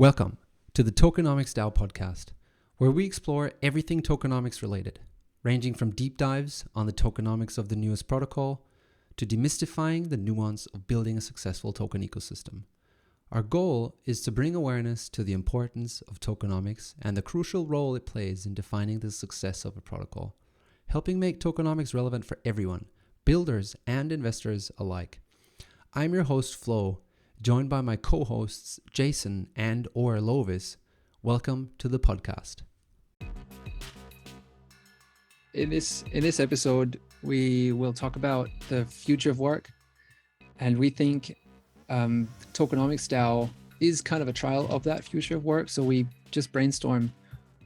Welcome to the Tokenomics DAO podcast, where we explore everything tokenomics related, ranging from deep dives on the tokenomics of the newest protocol to demystifying the nuance of building a successful token ecosystem. Our goal is to bring awareness to the importance of tokenomics and the crucial role it plays in defining the success of a protocol, helping make tokenomics relevant for everyone, builders and investors alike. I'm your host, Flo, joined by my co-hosts Jason and or Lovis. Welcome to the podcast. In this in this episode, we will talk about the future of work, and we think um, tokenomics DAO is kind of a trial of that future of work. So we just brainstorm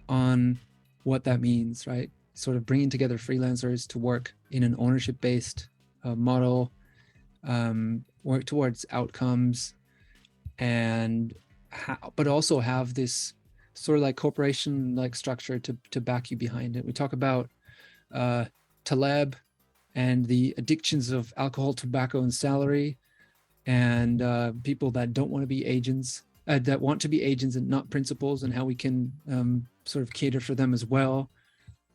on what that means, right? Sort of bringing together freelancers to work in an ownership based uh, model um, work towards outcomes and ha- but also have this sort of like corporation like structure to to back you behind it. We talk about uh taleb and the addictions of alcohol tobacco and salary and uh, people that don't want to be agents uh, that want to be agents and not principals and how we can um, sort of cater for them as well.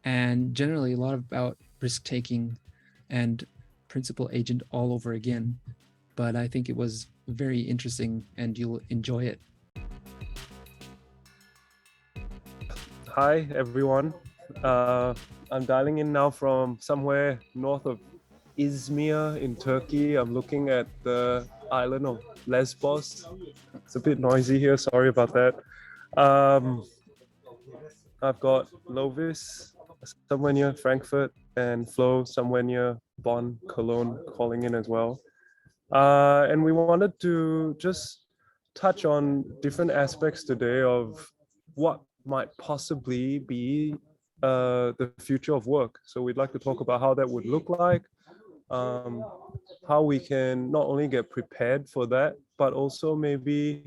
And generally a lot about risk taking and principal agent all over again but I think it was very interesting and you'll enjoy it. Hi, everyone. Uh, I'm dialing in now from somewhere north of Izmir in Turkey. I'm looking at the island of Lesbos. It's a bit noisy here. Sorry about that. Um, I've got Lovis somewhere near Frankfurt and Flo somewhere near Bonn, Cologne calling in as well. Uh, and we wanted to just touch on different aspects today of what might possibly be uh, the future of work. So we'd like to talk about how that would look like, um, how we can not only get prepared for that, but also maybe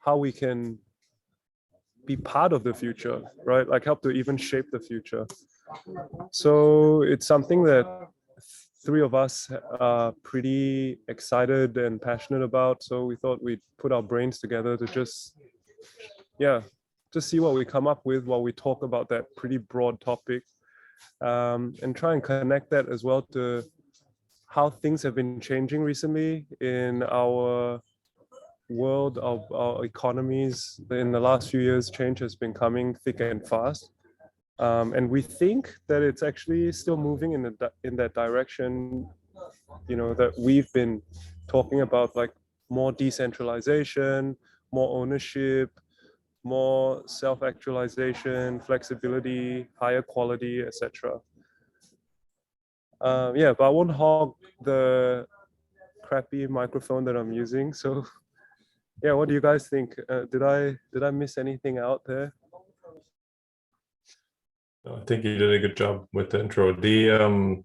how we can be part of the future, right? Like help to even shape the future. So it's something that three of us are pretty excited and passionate about. So we thought we'd put our brains together to just, yeah, just see what we come up with while we talk about that pretty broad topic um, and try and connect that as well to how things have been changing recently in our world of our economies in the last few years change has been coming thick and fast um, and we think that it's actually still moving in the in that direction you know that we've been talking about like more decentralization more ownership more self-actualization flexibility higher quality etc um, yeah but i won't hog the crappy microphone that i'm using so yeah what do you guys think? Uh, did i did i miss anything out there I think you did a good job with the intro. The um,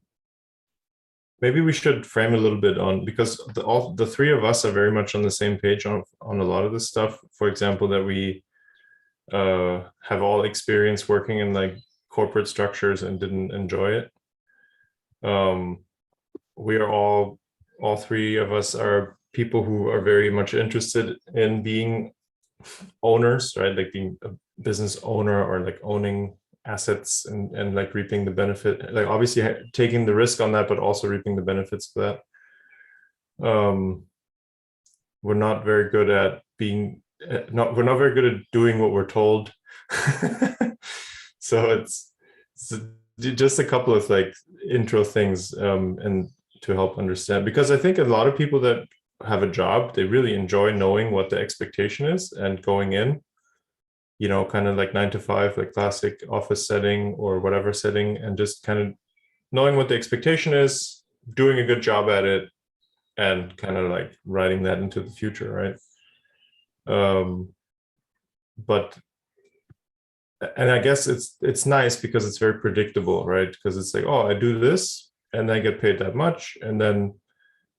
maybe we should frame a little bit on because the, all the three of us are very much on the same page on on a lot of this stuff. For example, that we uh, have all experience working in like corporate structures and didn't enjoy it. Um, we are all all three of us are people who are very much interested in being owners, right? Like being a business owner or like owning assets and, and like reaping the benefit like obviously taking the risk on that but also reaping the benefits of that. Um we're not very good at being eh, not we're not very good at doing what we're told. So it's, it's, just a couple of like intro things um and to help understand because i think a lot of people that have a job they really enjoy knowing what the expectation is and going in you know, kind of like nine to five, like classic office setting or whatever setting, and just kind of knowing what the expectation is, doing a good job at it, and kind of like writing that into the future, right? Um, but and I guess it's it's nice because it's very predictable, right? Because it's like, oh, I do this and I get paid that much, and then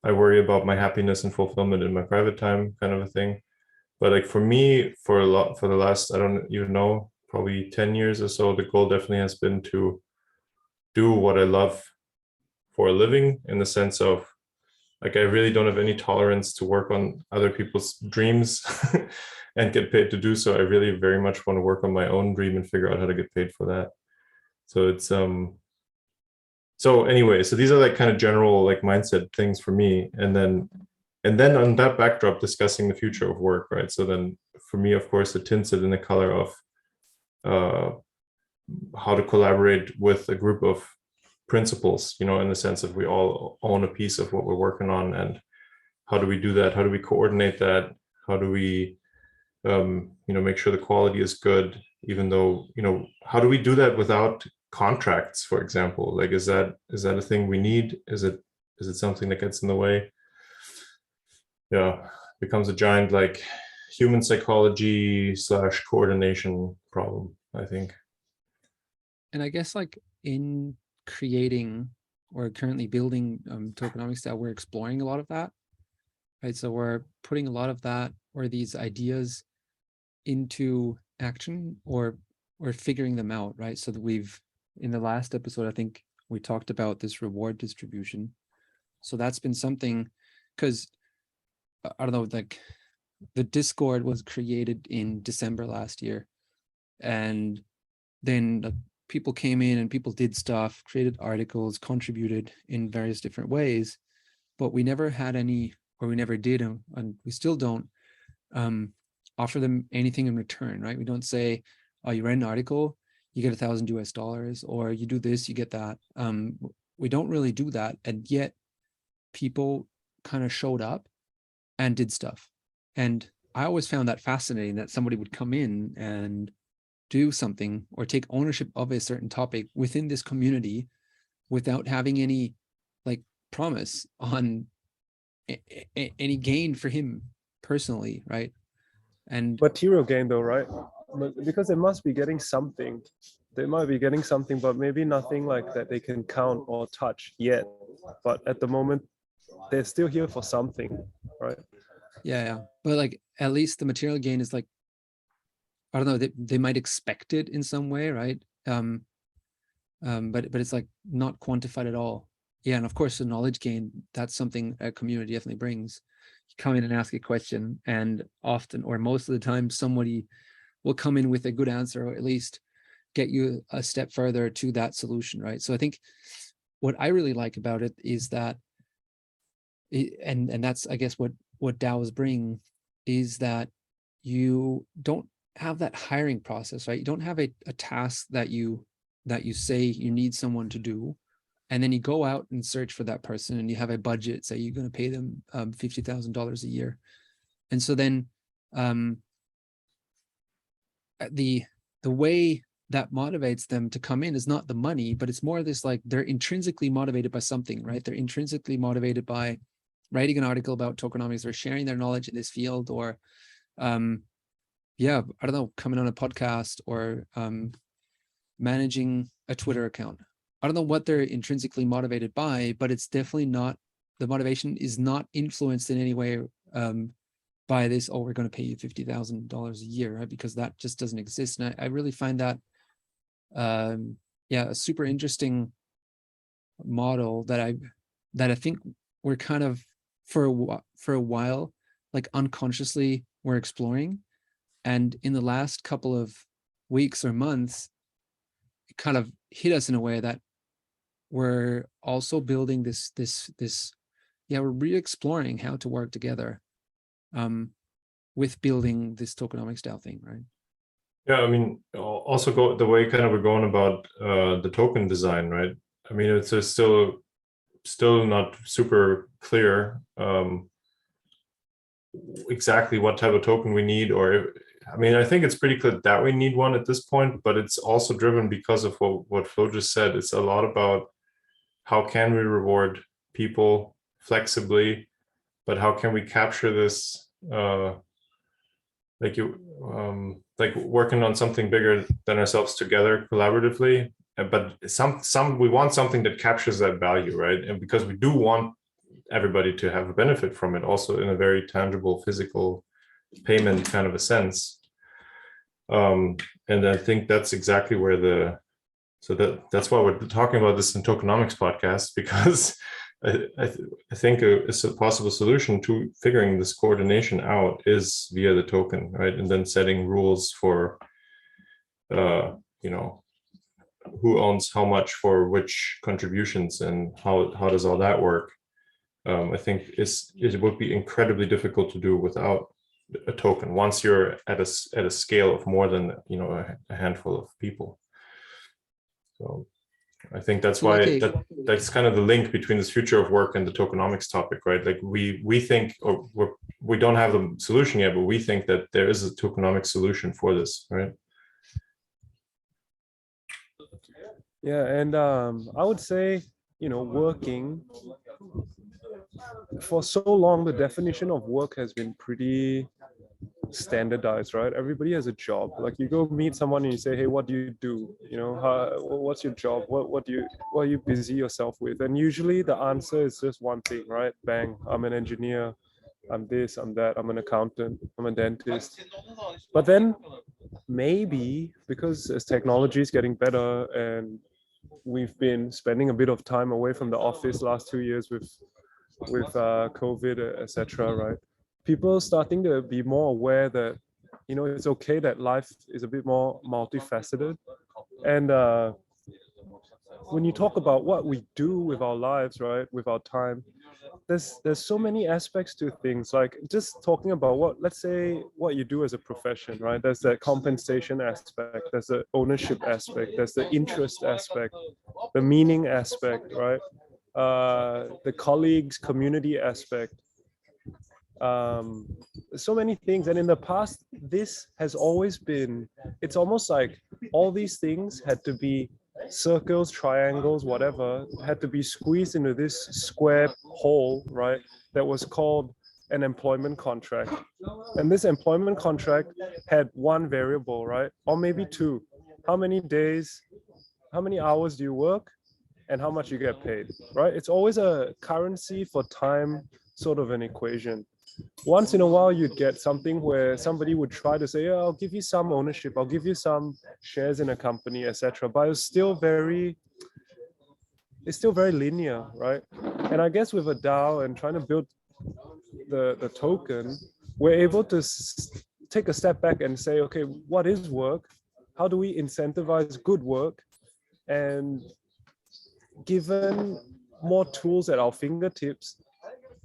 I worry about my happiness and fulfillment in my private time, kind of a thing but like for me for a lot for the last i don't even know probably 10 years or so the goal definitely has been to do what i love for a living in the sense of like i really don't have any tolerance to work on other people's dreams and get paid to do so. I really very much want to work on my own dream and figure out how to get paid for that. So it's um so anyway so these are like kind of general like mindset things for me. And then and then on that backdrop discussing the future of work right? So then for me of course it tints it in the color of uh how to collaborate with a group of principals you know in the sense that we all own a piece of what we're working on and how do we do that? How do we coordinate that? How do we um, you know make sure the quality is good even though you know how do we do that without contracts for example? Like is that is that a thing we need? Is it is it something that gets in the way yeah becomes a giant like human psychology slash coordination problem i think and I guess like in creating or currently building um, tokenomics that we're exploring a lot of that, right? So we're putting a lot of that or these ideas into action or or figuring them out, right? So that we've in the last episode, I think we talked about this reward distribution. So that's been something because I don't know, like the Discord was created in December last year, and then like people came in and people did stuff, created articles, contributed in various different ways, but we never had any, or we never did, and, and we still don't um, offer them anything in return, right? We don't say, "Oh, you read an article, you get a thousand US dollars," or "You do this, you get that." Um, we don't really do that, and yet people kind of showed up and did stuff, and I always found that fascinating that somebody would come in and do something or take ownership of a certain topic within this community without having any like promise on any gain for him personally right and Material gain though, right? Because they must be getting something. They might be getting something, but maybe nothing like that they can count or touch yet. But at the moment, they're still here for something, right? yeah yeah. But like at least the material gain is like i don't know they, they might expect it in some way right? Um um but but it's like not quantified at all. Yeah and of course the knowledge gain that's something a community definitely brings. You come in and ask a question and often or most of the time somebody will come in with a good answer or at least get you a step further to that solution right? So i think what i really like about it is that and and that's i guess what what DAOs bring is that you don't have that hiring process, right? You don't have a, a task that you that you say you need someone to do, and then you go out and search for that person, and you have a budget. Say you're going to pay them um, fifty thousand dollars a year, and so then um, uh, the the way that motivates them to come in is not the money, but it's more this like they're intrinsically motivated by something, right? They're intrinsically motivated by writing an article about tokenomics or sharing their knowledge in this field or um yeah i don't know coming on a podcast or um managing a twitter account. I don't know what they're intrinsically motivated by but it's definitely not the motivation is not influenced in any way um by this oh we're going to pay you $50000 a year right? Because that just doesn't exist. And I, I really find that um yeah a super interesting model that i that i think we're kind of for a for a while like unconsciously we're exploring and in the last couple of weeks or months it kind of hit us in a way that we're also building this this this yeah we're re-exploring how to work together um with building this tokenomics DAO thing right Yeah, I mean, also go the way kind of we're going about uh, the token design, right? I mean, it's still still not super clear um, exactly what type of token we need, or if, I mean, I think it's pretty clear that we need one at this point, but it's also driven because of what what Flo just said. It's a lot about how can we reward people flexibly, but how can we capture this? Uh, like you um like working on something bigger than ourselves together collaboratively but some some we want something that captures that value right and because we do want everybody to have a benefit from it also in a very tangible physical payment kind of a sense um and i think that's exactly where the so that that's why we're talking about this in tokenomics podcast because I, I, th- I think a possible solution to figuring this coordination out is via the token, right? And then setting rules for, uh, you know, who owns how much for which contributions and how how does all that work? Um, I think it's it would be incredibly difficult to do without a token once you're at a at a scale of more than you know a, a handful of people. So I think that's why a- that that's kind of the link between this future of work and the tokenomics topic, right? Like we we think or we're, we don't have the solution yet, but we think that there is a tokenomic solution for this, right? Yeah, and um, I would say, you know, working for so long, the definition of work has been pretty standardized, right? Everybody has a job. Like you go meet someone and you say, "Hey, what do you do? You know, how, what's your job? What what do you what are you busy yourself with?" And usually the answer is just one thing, right? Bang, I'm an engineer. I'm this, I'm that, I'm an accountant, I'm a dentist. But then maybe because as technology is getting better and we've been spending a bit of time away from the office last two years with with uh, COVID, etc. Right? People starting to be more aware that you know it's okay that life is a bit more multifaceted, and uh, when you talk about what we do with our lives, right, with our time, there's there's so many aspects to things. Like just talking about what, let's say, what you do as a profession, right? There's the compensation aspect, there's the ownership aspect, there's the interest aspect, the meaning aspect, right? Uh, the colleagues, community aspect. Um, so many things, and in the past, this has always been. It's almost like all these things had to be circles, triangles, whatever, had to be squeezed into this square hole, right? That was called an employment contract. And this employment contract had one variable, right? Or maybe two. How many days, how many hours do you work and how much you get paid, right? It's always a currency for time sort of an equation. Once in a while, you'd get something where somebody would try to say, yeah, I'll give you some ownership, I'll give you some shares in a company, etc. But it's still very, it's still very linear, right? And I guess with a DAO and trying to build the, the token, we're able to take a step back and say, okay, what is work? How do we incentivize good work? And given more tools at our fingertips,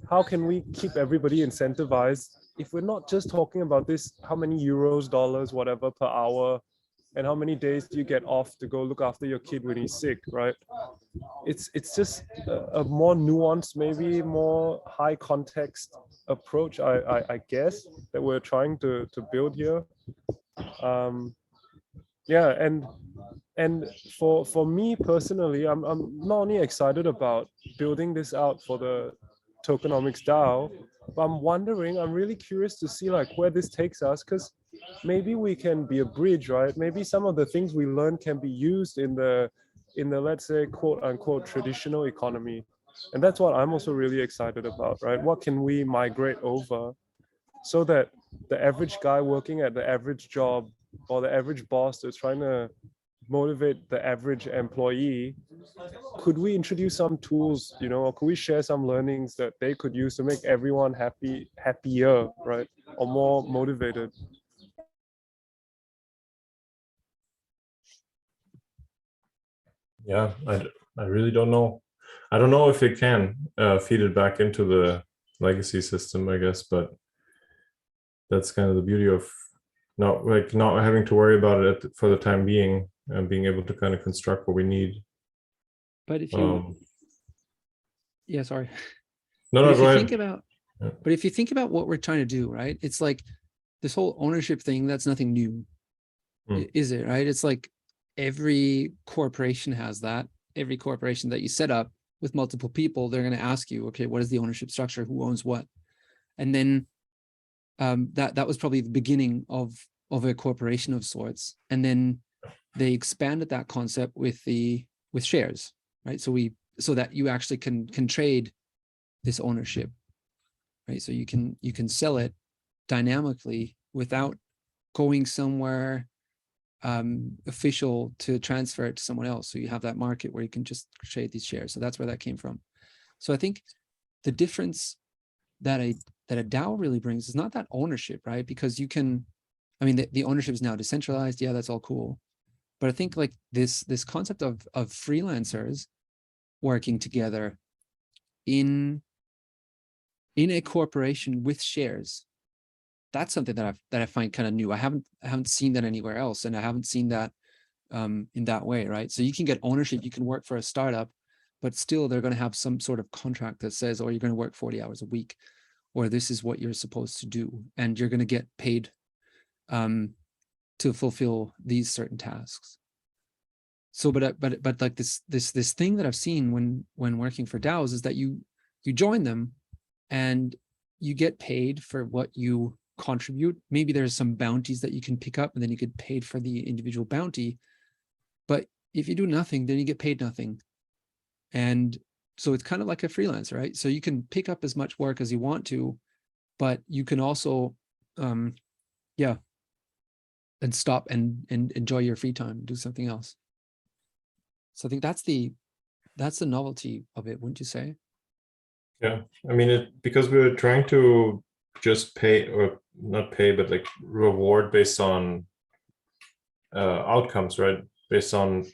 how can we keep everybody incentivized? If we're not just talking about this how many euros dollars whatever per hour and how many days do you get off to go look after your kid when he's sick right? It's it's just a, a more nuanced maybe more high context approach I, I i guess that we're trying to to build here. Um yeah and and for for me personally i'm i'm not only excited about building this out for the tokenomics DAO. But I'm wondering, I'm really curious to see like where this takes us because maybe we can be a bridge, right? Maybe some of the things we learn can be used in the in the let's say quote unquote traditional economy. And that's what I'm also really excited about, right? What can we migrate over so that the average guy working at the average job or the average boss that's trying to motivate the average employee could we introduce some tools you know or could we share some learnings that they could use to make everyone happy happier right or more motivated Yeah, i, I really don't know. I don't know if it can uh, feed it back into the legacy system, I guess, but that's kind of the beauty of not like not having to worry about it the- for the time being and being able to kind of construct what we need. But if you, Um, yeah, sorry. no, But no, if go you ahead. think about, Yeah. but if you think about what we're trying to do, right? It's like this whole ownership thing. That's nothing new, i- is it? Right? It's like every corporation has that. Every corporation that you set up with multiple people, they're going to ask you, okay, what is the ownership structure? Who owns what? And then um, that that was probably the beginning of of a corporation of sorts. And then they expanded that concept with the with shares, right? So we so that you actually can can trade this ownership right so you can you can sell it dynamically without going somewhere um official to transfer it to someone else so you have that market where you can just trade these shares so that's where that came from So I think the difference that a that a DAO really brings is not that ownership, right? Because you can, I mean, the, the ownership is now decentralized. Yeah, that's all cool. But I think like this this concept of of freelancers working together in in a corporation with shares that's something that I've that I find kind of new. I haven't I haven't seen that anywhere else, and I haven't seen that um, in that way, right? So you can get ownership, you can work for a startup, but still they're going to have some sort of contract that says, "Oh, you're going to work 40 hours a week," or "This is what you're supposed to do," and you're going to get paid um, to fulfill these certain tasks. So, but uh, but but like this this this thing that I've seen when when working for DAOs is that you you join them, and you get paid for what you contribute. Maybe there's some bounties that you can pick up and then you get paid for the individual bounty. But if you do nothing, then you get paid nothing. And so it's kind of like a freelancer, right? So you can pick up as much work as you want to, but you can also, um, yeah, and stop and and enjoy your free time, do something else. So I think that's the that's the novelty of it, wouldn't you say? Yeah, I mean, it because we were trying to just pay or not pay, but like reward based on uh, outcomes, right? Based on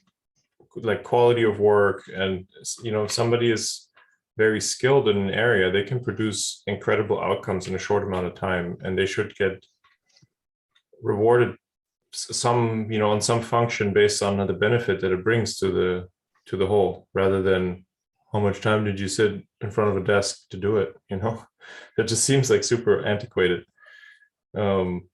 like quality of work, and you know, somebody is very skilled in an area, they can produce incredible outcomes in a short amount of time, and they should get rewarded some, you know, on some function based on the benefit that it brings to the to the whole, rather than how much time did you sit in front of a desk to do it you know? It just seems like super antiquated. Um,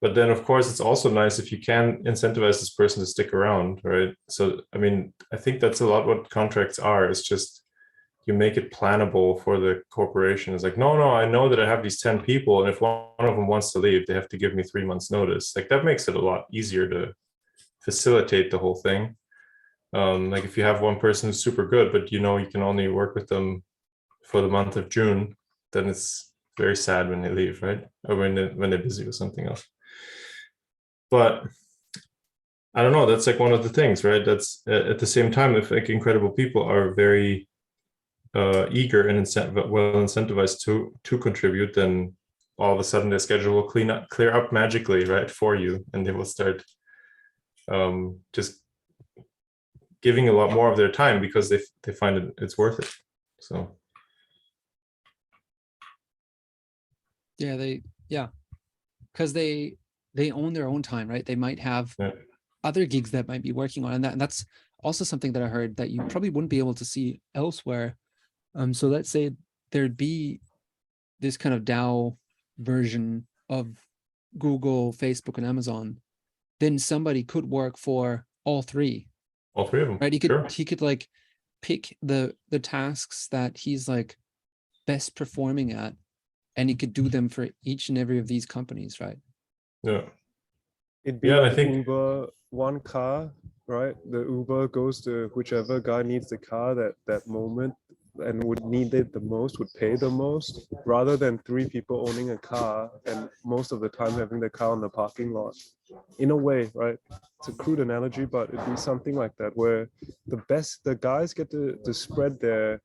but then of course it's also nice if you can incentivize this person to stick around right? So i mean i think that's a lot what contracts are it's just you make it plannable for the corporation. It's like no no i know that i have these 10 people and if one of them wants to leave they have to give me three months notice. Like that makes it a lot easier to facilitate the whole thing. Um, like if you have one person who's super good but you know you can only work with them for the month of june then it's very sad when they leave right? Or when they, when they're busy with something else. But i don't know that's like one of the things right? That's at the same time if like incredible people are very uh, eager and well incentivized to to contribute then all of a sudden their schedule will clean up clear up magically right for you and they will start um, just giving a lot more of their time because they they find it it's worth it. So yeah, they yeah, because they they own their own time, right? They might have Yeah. other gigs that might be working on, and that and that's also something that I heard that you probably wouldn't be able to see elsewhere. Um, so let's say there'd be this kind of DAO version of Google, Facebook, and Amazon, then somebody could work for all three. All three of them, right? He could Sure. he could like pick the the tasks that he's like best performing at and he could do them for each and every of these companies right? Yeah, It'd be Yeah, and I think- Uber one car, right? The Uber goes to whichever guy needs the car that that moment and would need it the most, would pay the most, rather than three people owning a car and most of the time having the car on the parking lot. In a way, right? It's a crude analogy, but it'd be something like that where the best the guys get to, to spread their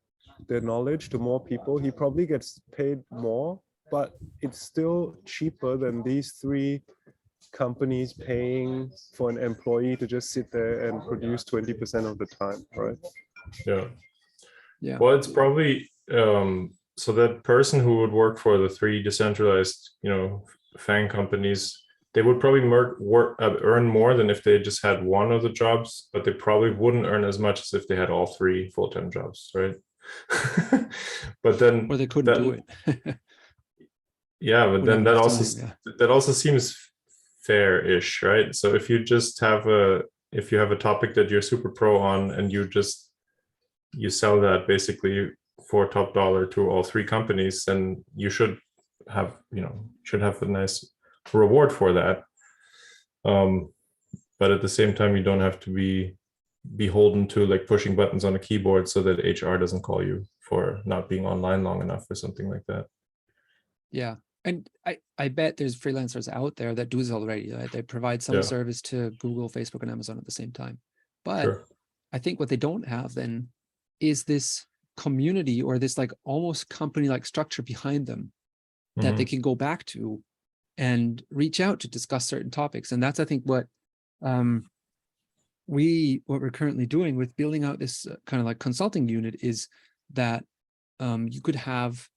their knowledge to more people. He probably gets paid more, but it's still cheaper than these three companies paying for an employee to just sit there and produce 20% of the time, right? yeah. Yeah. Well, it's probably um, so that person who would work for the three decentralized, you know, FANG companies, they would probably work uh, earn more than if they just had one of the jobs, but they probably wouldn't earn as much as if they had all three full time jobs, right? but then or they couldn't that do it. Yeah but then that also time, s- that also seems fair-ish right? So if you just have a if you have a topic that you're super pro on and you just you sell that basically for top dollar to all three companies then you should have you know should have a nice reward for that um but at the same time you don't have to be beholden to like pushing buttons on a keyboard so that hr doesn't call you for not being online long enough or something like that yeah and i i bet there's freelancers out there that do this already right? they provide some Yeah. service to google facebook and amazon at the same time but sure i think what they don't have then is this community or this like almost company like structure behind them that Mhm. they can go back to and reach out to discuss certain topics and that's i think what um we what we're currently doing with building out this uh, kind of like consulting unit is that um you could have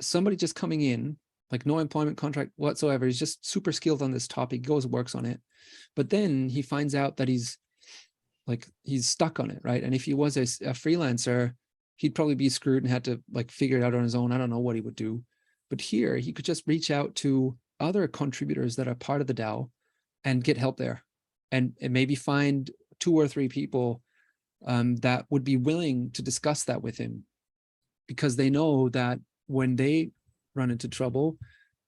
somebody just coming in like no employment contract whatsoever he's just super skilled on this topic goes works on it but then he finds out that he's like he's stuck on it right? And if he was a freelancer he'd probably be screwed and had to like figure it out on his own. I don't know what he would do. But here he could just reach out to other contributors that are part of the dao and get help there. And, and maybe find two or three people um, that would be willing to discuss that with him. Because they know that when they run into trouble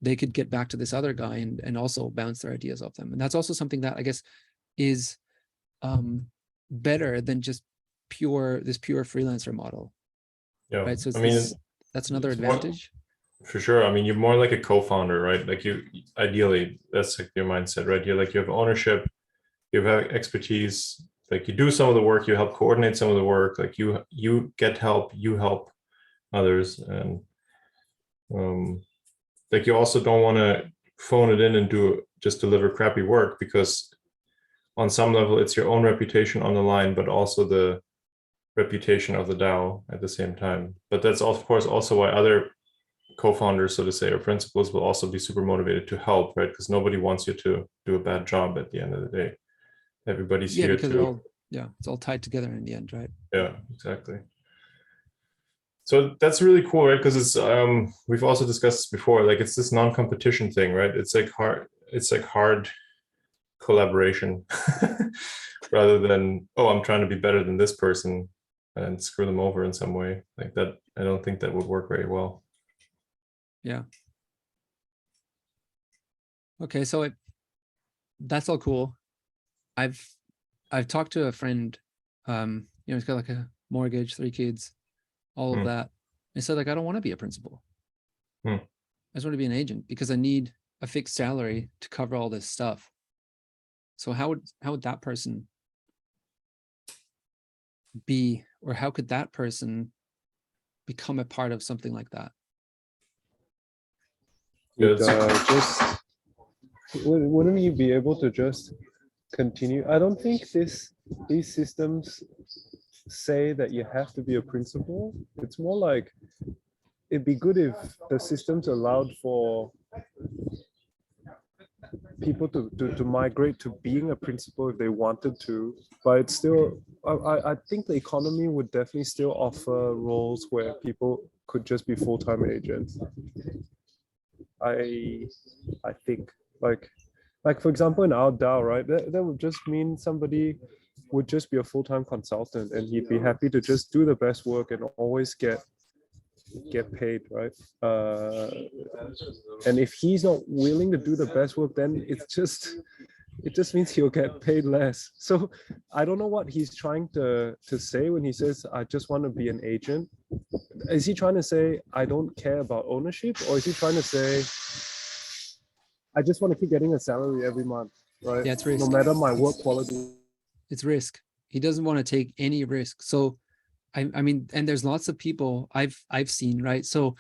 they could get back to this other guy and, and also bounce their ideas off them. And that's also something that i guess is um, better than just pure this pure freelancer model Yeah. right so I mean, this- that's another it's more- advantage For sure. I mean, you're more like a co-founder, right? Like you, ideally, that's like your mindset, right? You're like you have ownership, you have expertise. Like you do some of the work, you help coordinate some of the work. Like you, you get help, you help others, and um, like you also don't want to phone it in and do just deliver crappy work because on some level it's your own reputation on the line, but also the reputation of the DAO at the same time. But that's of course also why other co-founders, so to say, or principals will also be super motivated to help, right? Because nobody wants you to do a bad job at the end of the day. Everybody's yeah here because to it all yeah it's all tied together in the end right yeah, exactly. So that's really cool, right? Because it's um we've also discussed this before, like it's this non-competition thing, right? It's like hard, it's like hard collaboration rather than, oh, I'm trying to be better than this person and screw them over in some way. Like that, I don't think that would work very well. Yeah. Okay, so it that's all cool. I've I've talked to a friend, um, you know, he's got like a mortgage, three kids, all of Hmm. that. And said, like, I don't want to be a principal. Hmm. I just want to be an agent because I need a fixed salary to cover all this stuff. So how would how would that person be, or how could that person become a part of something like that? Yeah, Would, uh, just wouldn't you be able to just continue? I don't think this these systems say that you have to be a principal. It's more like it'd be good if the systems allowed for people to, to, to migrate to being a principal if they wanted to, but it's still I, I, think the economy would definitely still offer roles where people could just be full-time agents. I I think like like for example in our DAO, right? That, that would just mean somebody would just be a full-time consultant and he'd be happy to just do the best work and always get get paid, right? Uh, and if he's not willing to do the best work, then it's just it just means he'll get paid less. So I don't know what he's trying to to say when he says I just want to be an agent. Is he trying to say I don't care about ownership, or is he trying to say I just want to keep getting a salary every month, right? Yeah, it's no matter my work quality. it's risk. He doesn't want to take any risk. So I I mean, and there's lots of people I've I've seen, right? So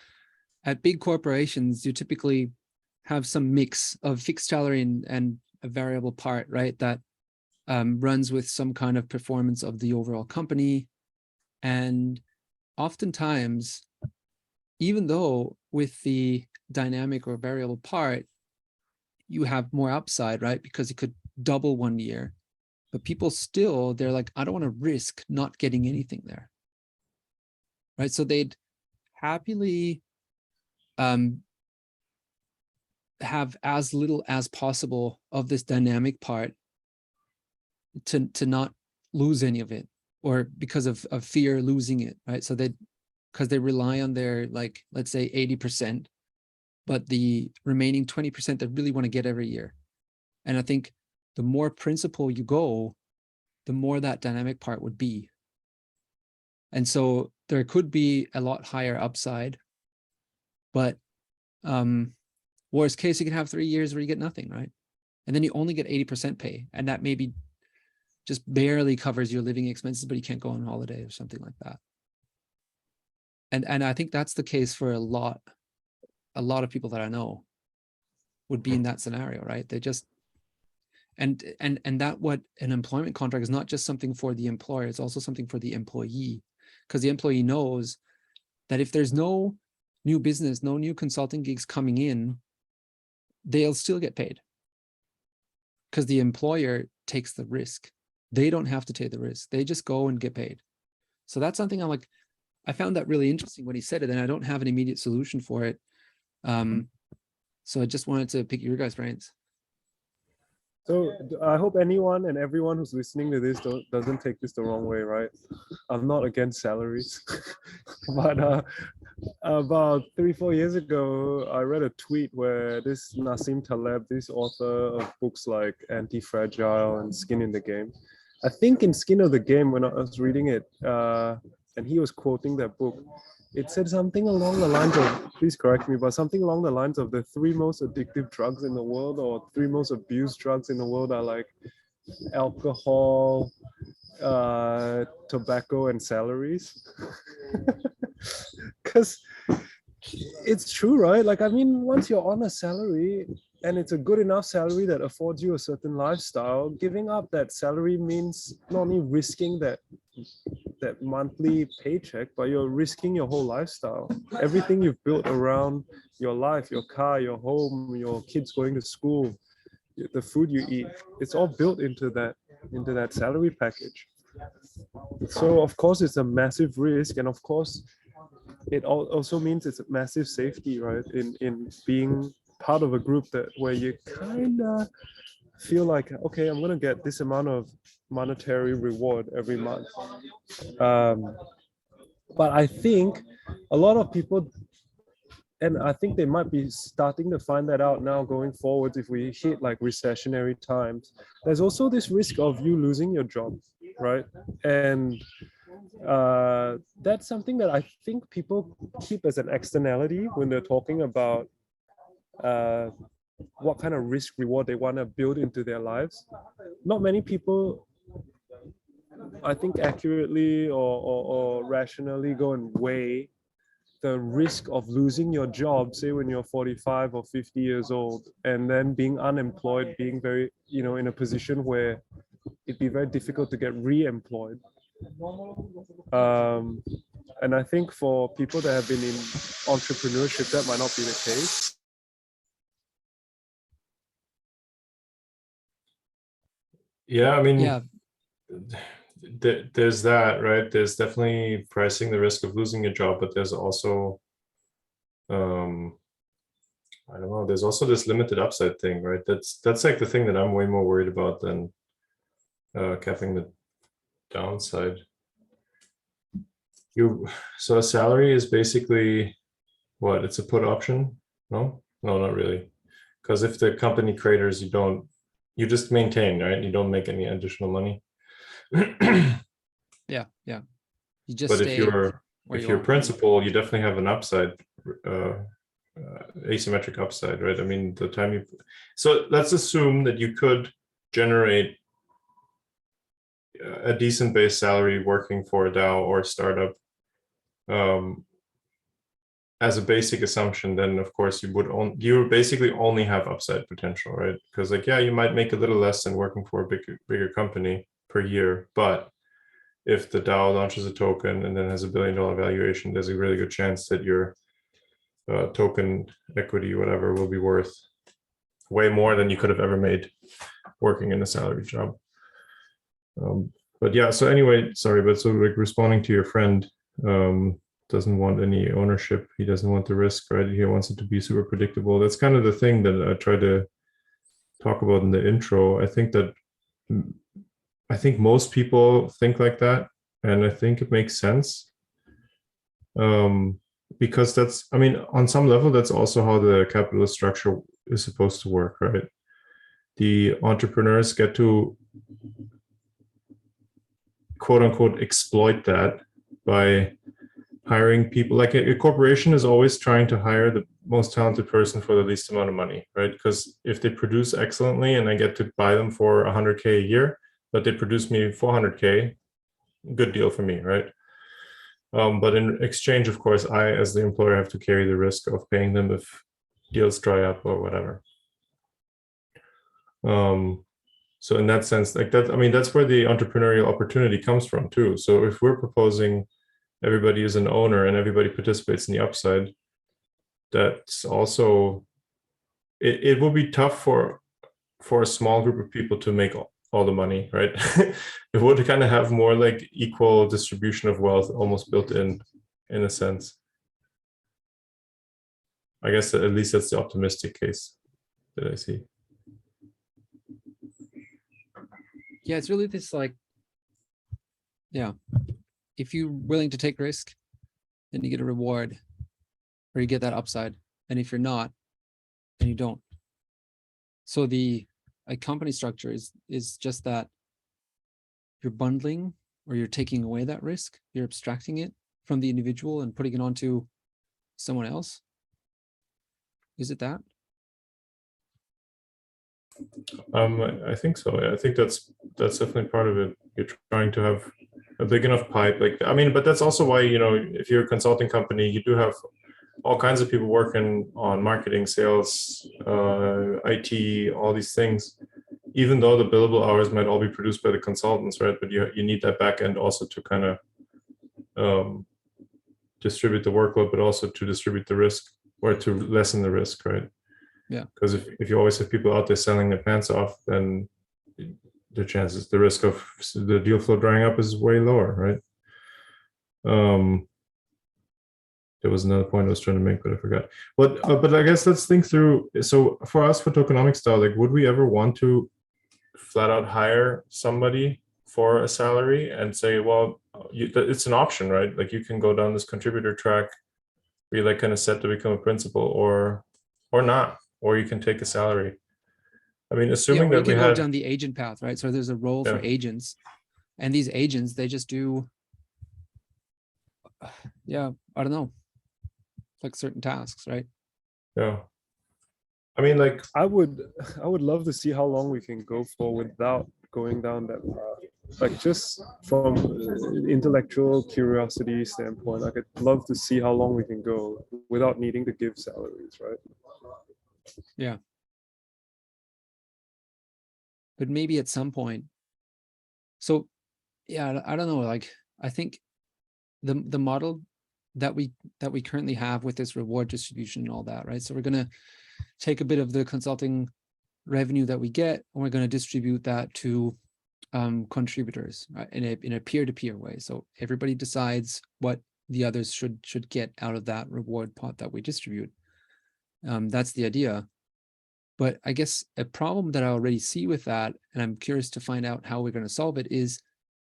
at big corporations, you typically have some mix of fixed salary and, and a variable part, right? That um, runs with some kind of performance of the overall company. And oftentimes, even though with the dynamic or variable part, you have more upside, right? Because it could double one year but people still they're like i don't want to risk not getting anything there right? So they'd happily um have as little as possible of this dynamic part to to not lose any of it or because of, of fear losing it right? So they because they rely on their like let's say 80% but the remaining 20% they really want to get every year. And i think the more principal you go, the more that dynamic part would be. And so there could be a lot higher upside, but um, worst case, you can have three years where you get nothing, right? And then you only get 80% pay, and that maybe just barely covers your living expenses, but you can't go on holiday or something like that. and and i think that's the case for a lot a lot of people that i know would be in that scenario right they just and and and that what an employment contract is not just something for the employer it's also something for the employee because the employee knows that if there's no new business no new consulting gigs coming in they'll still get paid. Because the employer takes the risk. They don't have to take the risk. They just go and get paid. So that's something i'm like i found that really interesting when he said it and i don't have an immediate solution for it. Um so i just wanted to pick your guys brains So I hope anyone and everyone who's listening to this doesn't take this the wrong way, right? I'm not against salaries, but uh, about three four years ago, I read a tweet where this Nassim Taleb, this author of books like Anti-Fragile and Skin in the Game, I think in Skin of the Game when I was reading it, uh, and he was quoting that book, it said something along the lines of please correct me but something along the lines of the three most addictive drugs in the world or three most abused drugs in the world are like alcohol uh tobacco and salaries. Because it's true right? Like i mean once you're on a salary and it's a good enough salary that affords you a certain lifestyle giving up that salary means not only risking that that monthly paycheck, but you're risking your whole lifestyle. Everything you've built around your life, your car, your home, your kids going to school, the food you eat, it's all built into that into that salary package. So of course it's a massive risk, and of course it also means it's a massive safety, right? In in being part of a group that where you kind of feel like okay, I'm gonna get this amount of monetary reward every month. Um, but I think a lot of people, and I think they might be starting to find that out now going forward if we hit like recessionary times. There's also this risk of you losing your job, right? And uh, that's something that I think people keep as an externality when they're talking about uh, what kind of risk reward they want to build into their lives. Not many people I think accurately or, or, or rationally go and weigh the risk of losing your job, say when you're 45 or 50 years old, and then being unemployed, being very, you know, in a position where it'd be very difficult to get re-employed. Um, and I think for people that have been in entrepreneurship, that might not be the case. Yeah, I mean, yeah th- there's that, right? There's definitely pricing the risk of losing your job, but there's also, um, I don't know. There's also this limited upside thing, right? That's that's like the thing that I'm way more worried about than uh, capping the downside. You so a salary is basically what? It's a put option? No, no, not really. Because if the company craters, you don't. You just maintain, right? You don't make any additional money. yeah yeah you just but stay if you're if you you're are. principal you definitely have an upside uh, uh asymmetric upside right i mean the time you so let's assume that you could generate a decent base salary working for a dao or a startup um as a basic assumption then of course you would on you basically only have upside potential right because like yeah you might make a little less than working for a bigger bigger company per year but if the DAO launches a token and then has a billion dollar valuation, there's a really good chance that your uh, token equity, whatever, will be worth way more than you could have ever made working in a salary job. Um, but yeah, so anyway, sorry, but so like responding to your friend, um, doesn't want any ownership. He doesn't want the risk, right? He wants it to be super predictable. That's kind of the thing that I try to talk about in the intro. I think that I think most people think like that, and I think it makes sense. Um, because that's, I mean, on some level, that's also how the capitalist structure is supposed to work, right? The entrepreneurs get to quote unquote exploit that by hiring people. Like a, a corporation is always trying to hire the most talented person for the least amount of money, right? Because if they produce excellently and I get to buy them for 100K a year, but they produce me 400k good deal for me right Um, but in exchange, of course, I, as the employer, have to carry the risk of paying them if deals dry up or whatever. Um, so in that sense, like that, I mean, that's where the entrepreneurial opportunity comes from too. So if we're proposing everybody is an owner and everybody participates in the upside, that's also it, it will be tough for for a small group of people to make all, all the money, right? it would kind of have more like equal distribution of wealth almost built in in a sense. I guess at least that's the optimistic case that I see. Yeah, it's really this like, yeah, if you're willing to take risk, then you get a reward, or you get that upside. And if you're not, then you don't. So the a company structure is is just that you're bundling or you're taking away that risk, you're abstracting it from the individual and putting it onto someone else. Is it that? Um, I I think so. I think that's that's definitely part of it. You're trying to have a big enough pipe. Like, I mean, but that's also why you know, if you're a consulting company, you do have all kinds of people working on marketing, sales, uh, IT, all these things. Even though the billable hours might all be produced by the consultants, right? But you you need that back end also to kind of um, distribute the workload, but also to distribute the risk or to lessen the risk, right? Yeah. Because if, if you always have people out there selling their pants off, then the chances, the risk of the deal flow drying up is way lower, right? Um, there was another point I was trying to make, but I forgot. But uh, but I guess let's think through. So for us, for tokenomics style, like, would we ever want to flat out hire somebody for a salary and say, well, you, it's an option, right? Like you can go down this contributor track, be like kind of set to become a principal, or or not, or you can take a salary. I mean, Yeah, assuming or you that we can go had, down the agent path, right? So there's a role for agents, and these agents they just do, yeah, I don't know, like certain tasks, right? yeah. I mean, like I would I would love to see how long we can go for without going down that path. Like just from intellectual curiosity standpoint, I could love to see how long we can go without needing to give salaries, right? But maybe at some point. So, yeah, I don't know. Like, I think the the model that we that we currently have with this reward distribution and all that, right? So we're gonna take a bit of the consulting revenue that we get, and we're gonna distribute that to um, contributors right? in a in a peer to peer way. So everybody decides what the others should should get out of that reward pot that we distribute. Um, that's the idea. But I guess a problem that I already see with that, and I'm curious to find out how we're going to solve it, is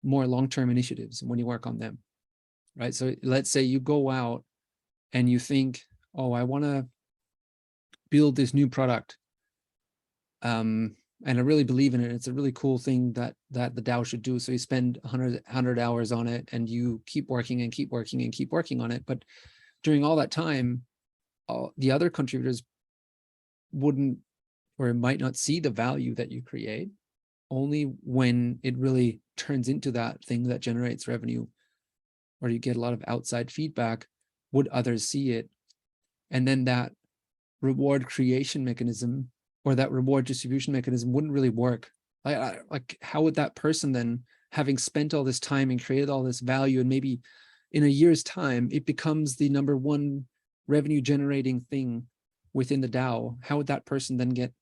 more long-term initiatives when you work on them. Right. So let's say you go out and you think, oh, I want to build this new product. Um, and I really believe in it. It's a really cool thing that that the DAO should do. So you spend 100, 100 hours on it and you keep working and keep working and keep working on it. But during all that time, all the other contributors wouldn't or it might not see the value that you create only when it really turns into that thing that generates revenue or you get a lot of outside feedback would others see it? And then that reward creation mechanism or that reward distribution mechanism wouldn't really work. Like, like how would that person then having spent all this time and created all this value and maybe in a year's time it becomes the number one revenue generating thing within the DAO, how would that person then get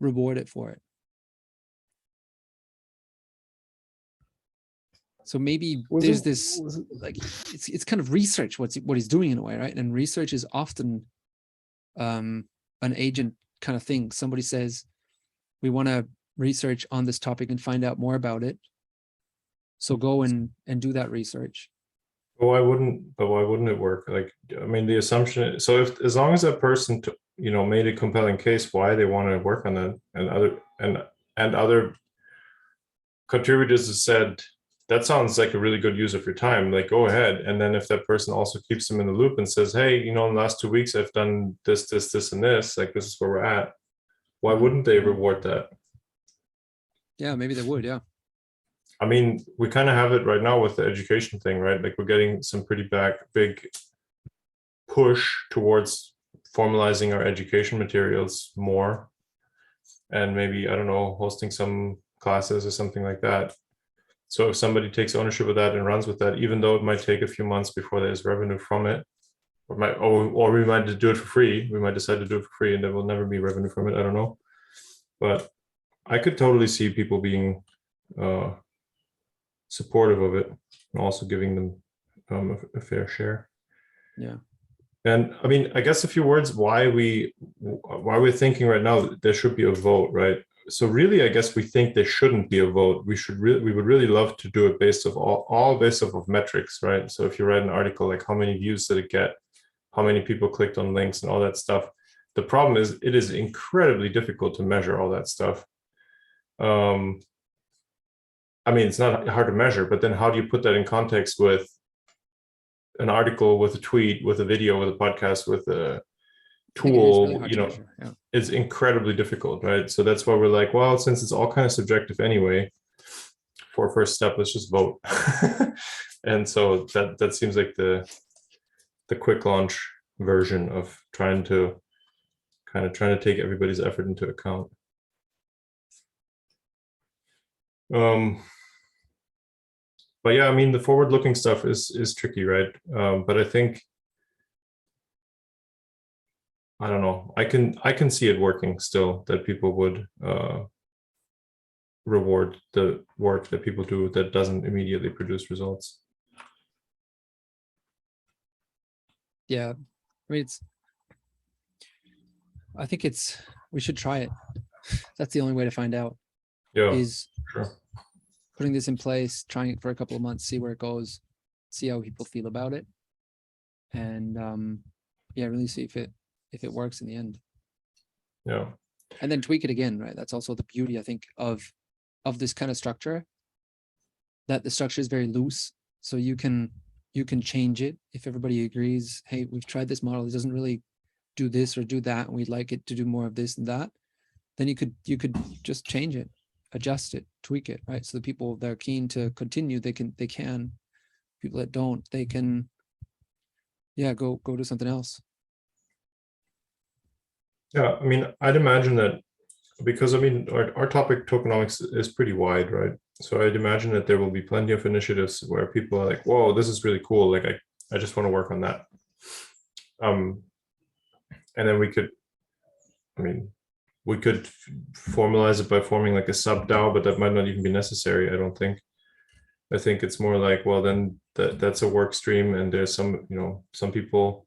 rewarded for it? So maybe Was there's it- this it- like it's it's kind of research what's what he's doing in a way, right? And research is often um an agent kind of thing. Somebody says, we want to research on this topic and find out more about it. So go and and do that research. But why wouldn't but why wouldn't it work? Like I mean the assumption so if as long as that person took you know made a compelling case why they want to work on that and other and and other contributors have said that sounds like a really good use of your time like go ahead and then if that person also keeps them in the loop and says hey you know in the last two weeks i've done this this this and this like this is where we're at why wouldn't they reward that Yeah, maybe they would. Yeah. I mean, we kind of have it right now with the education thing, right? Like we're getting some pretty back big push towards formalizing our education materials more. And maybe, I don't know, hosting some classes or something like that. So if somebody takes ownership of that and runs with that, even though it might take a few months before there's revenue from it, or might, or, we might do it for free, we might decide to do it for free and there will never be revenue from it. I don't know. But I could totally see people being uh, supportive of it and also giving them um, a, a fair share. Yeah. And I mean, I guess a few words why we why we're thinking right now that there should be a vote, right? So really, I guess we think there shouldn't be a vote. We should really we would really love to do it based of all all based off of metrics, right? So if you write an article like how many views did it get, how many people clicked on links and all that stuff. The problem is it is incredibly difficult to measure all that stuff. Um, I mean, it's not hard to measure, but then how do you put that in context with an article, with a tweet, with a video, with a podcast, with a I think it is tool? really you know, measure, yeah. it's incredibly difficult, right? So that's why we're like, well, since it's all kind of subjective anyway, for first step, let's just vote. and so that that seems like the the quick launch version of trying to kind of trying to take everybody's effort into account. Um, but yeah, I mean, the forward-looking stuff is is tricky, right? Um, but I think I don't know. I can I can see it working still. That people would uh, reward the work that people do that doesn't immediately produce results. yeah i mean it's i think it's we should try it that's the only way to find out Yeah, is sure. Putting this in place trying it for a couple of months see where it goes see how people feel about it. And um yeah really see if it if it works in the end. Yeah, and then tweak it again right? That's also the beauty i think of of this kind of structure. That the structure is very loose so you can you can change it. If everybody agrees hey we've tried this model it doesn't really do this or do that and we'd like it to do more of this and that then you could you could just change it adjust it tweak it right so the people that are keen to continue they can they can people that don't they can yeah go go to something else yeah. I mean, I'd imagine that because I mean, our our topic tokenomics is pretty wide, right? So I'd imagine that there will be plenty of initiatives where people are like, "Whoa, this is really cool! Like, I I just want to work on that." Um, and then we could, I mean, we could formalize it by forming like a sub DAO, but that might not even be necessary. I don't think. I think it's more like, well, then that that's a work stream, and there's some, you know, some people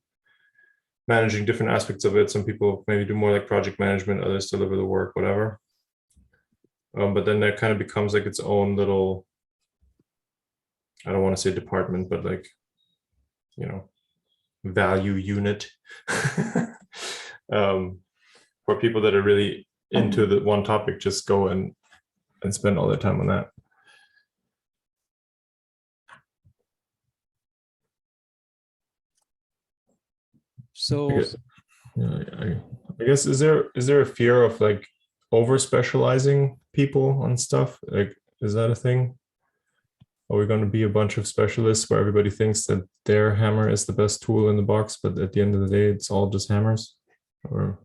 managing different aspects of it. Some people maybe do more like project management, others deliver the work, whatever. Um, but then that kind of becomes like its own little. I don't want to say department, but like, you know, value unit. um, where people that are really mm-hmm. into the one topic just go and and spend all their time on that. so guess- Yeah, I, I guess is there is there a fear of like over specializing people on stuff? Like, is that a thing? Are we going to be a bunch of specialists where everybody thinks that their hammer is the best tool in the box, but at the end of the day, it's all just hammers? Or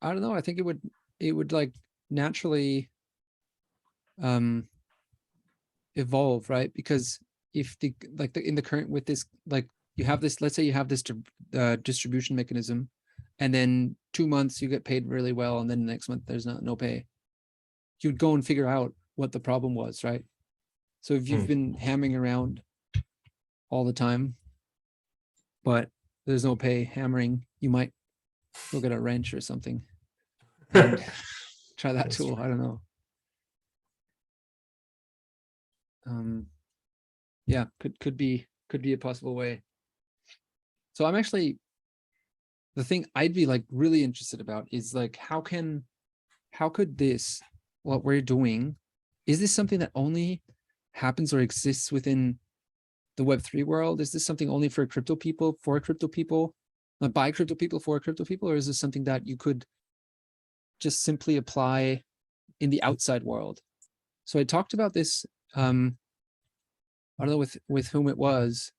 I don't know. I think it would it would like naturally um evolve, right? Because if the like the in the current with this like you have this let's say you have this uh, distribution mechanism and then two months you get paid really well and then the next month there's not no pay you'd go and figure out what the problem was right so if you've Hmm. been hammering around all the time but there's no pay hammering you might go get a wrench or something and try that That's tool. I don't know. Um, yeah, could could be could be a possible way. So I'm actually the thing I'd be like really interested about is like how can how could this what we're doing is this something that only happens or exists within the web3 world is this something only for crypto people for crypto people by crypto people for crypto people or is this something that you could just simply apply in the outside world. So I talked about this. Um, I don't know with with whom it was,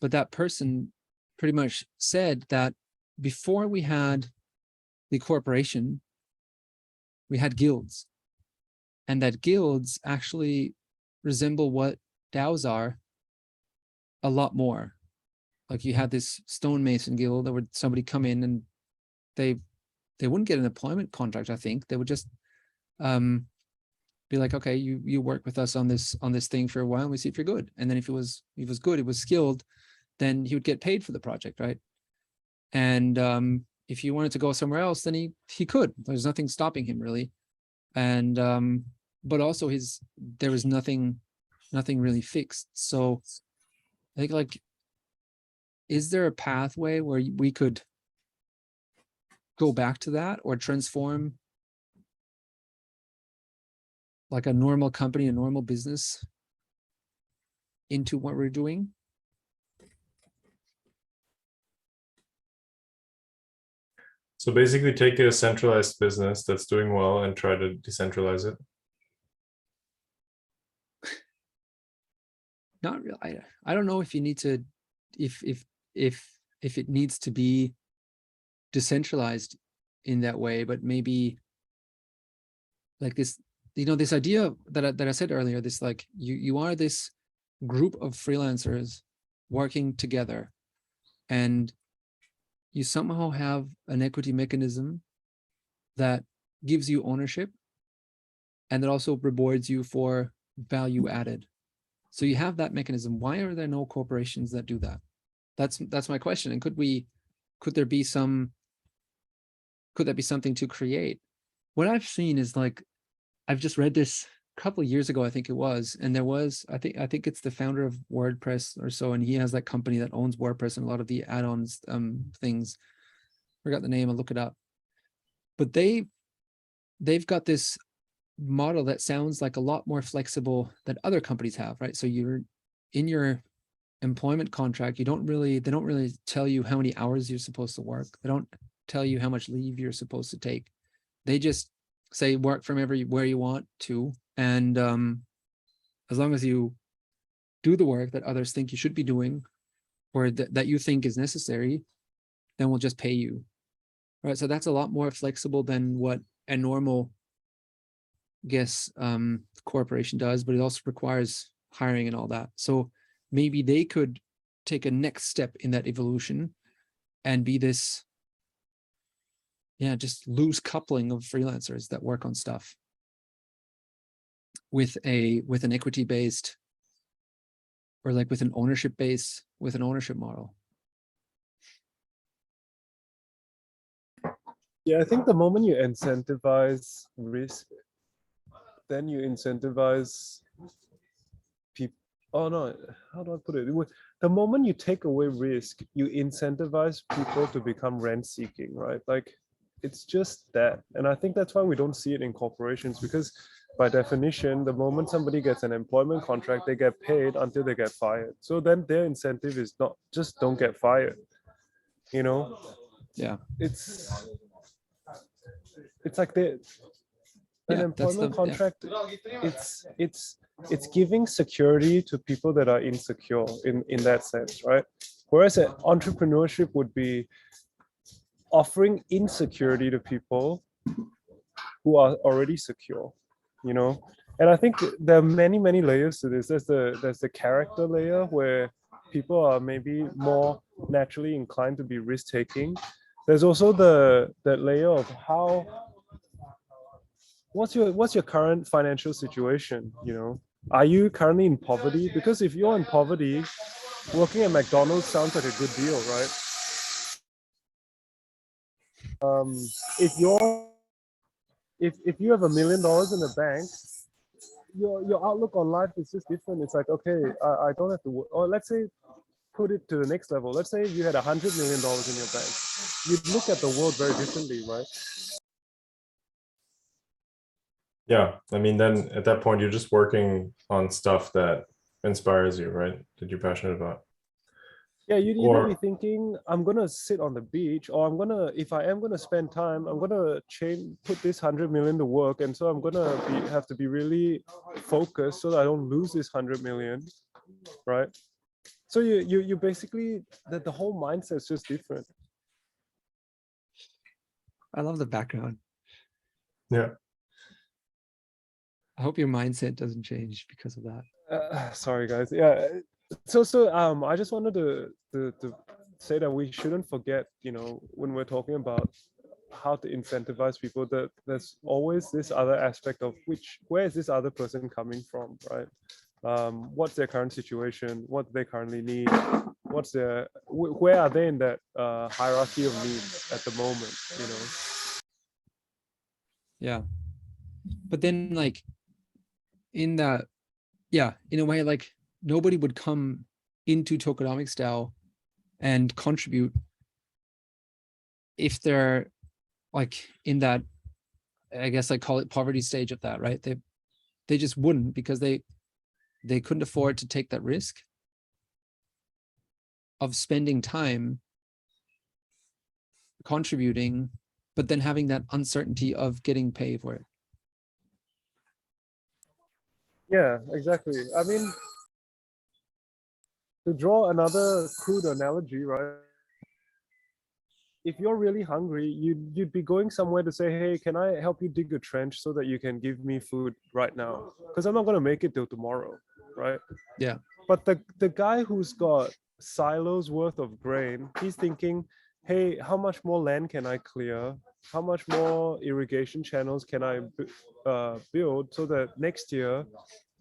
but that person pretty much said that before we had the corporation, we had guilds, and that guilds actually resemble what DAOs are a lot more. Like you had this stonemason guild that would somebody come in and they they wouldn't get an employment contract, I think. They would just um be like, okay, you you work with us on this on this thing for a while and we see if you're good. And then if it was if it was good, it was skilled, then he would get paid for the project, right? And um if he wanted to go somewhere else, then he he could. There's nothing stopping him really. And um but also his there was nothing nothing really fixed. So I think like is there a pathway where we could go back to that or transform like a normal company, a normal business into what we're doing? So basically, take a centralized business that's doing well and try to decentralize it. Not real. I, I don't know if you need to, if, if, if, if it needs to be decentralized in that way, but maybe like this, you know, this idea that I, that I said earlier, this like you, you are this group of freelancers working together and you somehow have an equity mechanism that gives you ownership and that also rewards you for value added. So you have that mechanism. Why are there no corporations that do that? That's that's my question. And could we could there be some could that be something to create? What I've seen is like I've just read this a couple of years ago, I think it was, and there was I think I think it's the founder of WordPress or so, and he has that company that owns WordPress and a lot of the add-ons um things. Forgot the name, I'll look it up. But they they've got this model that sounds like a lot more flexible than other companies have, right? So you're in your employment contract, you don't really, they don't really tell you how many hours you're supposed to work. They don't tell you how much leave you're supposed to take. They just say work from everywhere you want to. And um, as long as you do the work that others think you should be doing or that, that you think is necessary, then we'll just pay you. Right. So that's a lot more flexible than what a normal guess um corporation does, but it also requires hiring and all that. So maybe they could take a next step in that evolution and be this yeah, just loose coupling of freelancers that work on stuff with a with an equity based or like with an ownership base with an ownership model. Yeah, I think the moment you incentivize risk, then you incentivize. Oh no, how do I put it? The moment you take away risk, you incentivize people to become rent seeking, right? Like it's just that. And I think that's why we don't see it in corporations because by definition, the moment somebody gets an employment contract, they get paid until they get fired. So then their incentive is not just don't get fired. You know? Yeah. It's it's like the an Yeah, employment the- yeah. contract it's it's it's giving security to people that are insecure in in that sense right? Whereas entrepreneurship would be offering insecurity to people who are already secure you know? And i think there are many many layers to this. There's the there's the character layer where people are maybe more naturally inclined to be risk taking there's also the the layer of how what's your what's your current financial situation you know? Are you currently in poverty? Because if you're in poverty working at mcdonald's sounds like a good deal right? Um if you're if if you have a million dollars in the bank your your outlook on life is just different. It's like okay i, I don't have to wo- or let's say put it to the next level. Let's say you had a hundred million dollars in your bank. You'd look at the world very differently right Yeah, I mean, then at that point, you're just working on stuff that inspires you, right? That you're passionate about. Yeah, you you Or- be thinking, I'm gonna sit on the beach, or I'm gonna, if I am gonna spend time, I'm gonna change, put this hundred million to work, and so I'm gonna be have to be really focused so that I don't lose this hundred million, right? So you you you basically that the whole mindset is just different. I love the background. Yeah. I hope your mindset doesn't change because of that. Uh, sorry guys, yeah. So so um, I just wanted to, to to say that we shouldn't forget, you know, when we're talking about how to incentivize people, that there's always this other aspect of which where is this other person coming from, right? Um, what's their current situation? What do they currently need? What's their wh- where are they in that uh, hierarchy of needs at the moment? You know. Yeah. But then like in that, yeah, in a way, like nobody would come into tokenomics DAO and contribute if they're like in that, I guess I call it poverty stage of that, right? They they just wouldn't because they they couldn't afford to take that risk of spending time contributing but then having that uncertainty of getting paid for it. Yeah, exactly. I mean, to draw another crude analogy, right? If you're really hungry, you'd you'd be going somewhere to say, "Hey, can I help you dig a trench so that you can give me food right now? Because I'm not gonna make it till tomorrow, right?" Yeah. But the the guy who's got silos worth of grain, he's thinking, "Hey, how much more land can I clear? How much more irrigation channels can I uh, build so that next year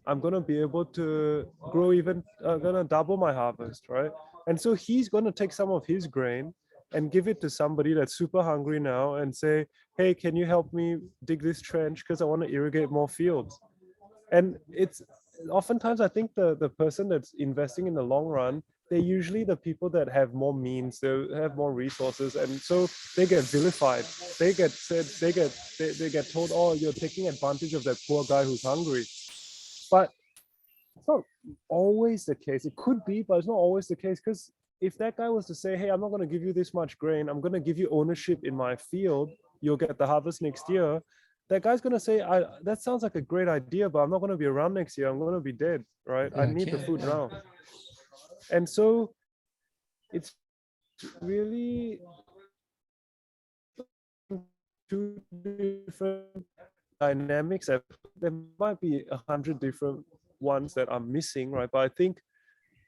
I'm gonna be able to grow even uh, gonna double my harvest, right? And so he's gonna take some of his grain and give it to somebody that's super hungry now and say, hey, can you help me dig this trench because I want to irrigate more fields? And it's oftentimes I think the the person that's investing in the long run, they're usually the people that have more means, they have more resources, and so they get vilified. They get said, they get they, they get told, oh, you're taking advantage of that poor guy who's hungry but it's not always the case. It could be, but it's not always the case. Because if that guy was to say, "Hey, I'm not going to give you this much grain. I'm going to give you ownership in my field. You'll get the harvest next year." That guy's going to say, "I that sounds like a great idea, but I'm not going to be around next year. I'm going to be dead, right? I Yeah, need the can't- food now." And so, it's really two different dynamics there might be a hundred different ones that I'm missing, right? But I think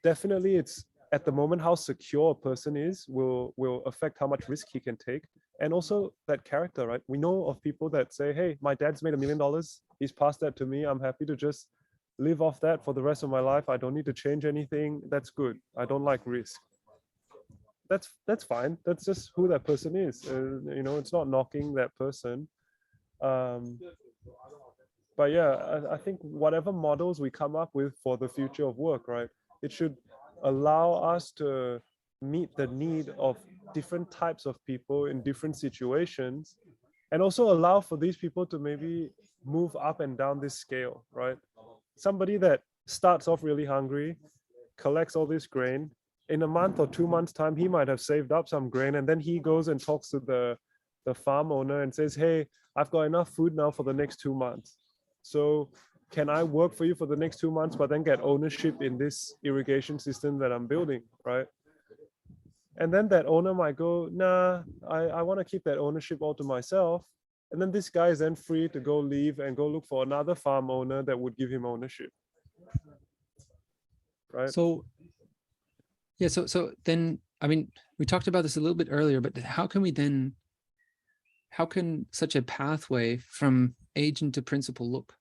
definitely it's at the moment how secure a person is will will affect how much risk he can take. And also that character, right? We know of people that say, hey, my dad's made a million dollars. He's passed that to me. I'm happy to just live off that for the rest of my life. I don't need to change anything. That's good. I don't like risk. That's that's fine. That's just who that person is. Uh, you know, it's not knocking that person. Um, but yeah, I, I think whatever models we come up with for the future of work, right, it should allow us to meet the need of different types of people in different situations, and also allow for these people to maybe move up and down this scale, right? Somebody that starts off really hungry, collects all this grain. In a month or two months' time, he might have saved up some grain, and then he goes and talks to the the farm owner and says, "Hey, I've got enough food now for the next two months. So can I work for you for the next two months, but then get ownership in this irrigation system that I'm building, right? And then that owner might go, nah, I, I want to keep that ownership all to myself. And then this guy is then free to go leave and go look for another farm owner that would give him ownership. Right? So, yeah, so so then I mean, we talked about this a little bit earlier, but how can we then, how can such a pathway from agent to principal look?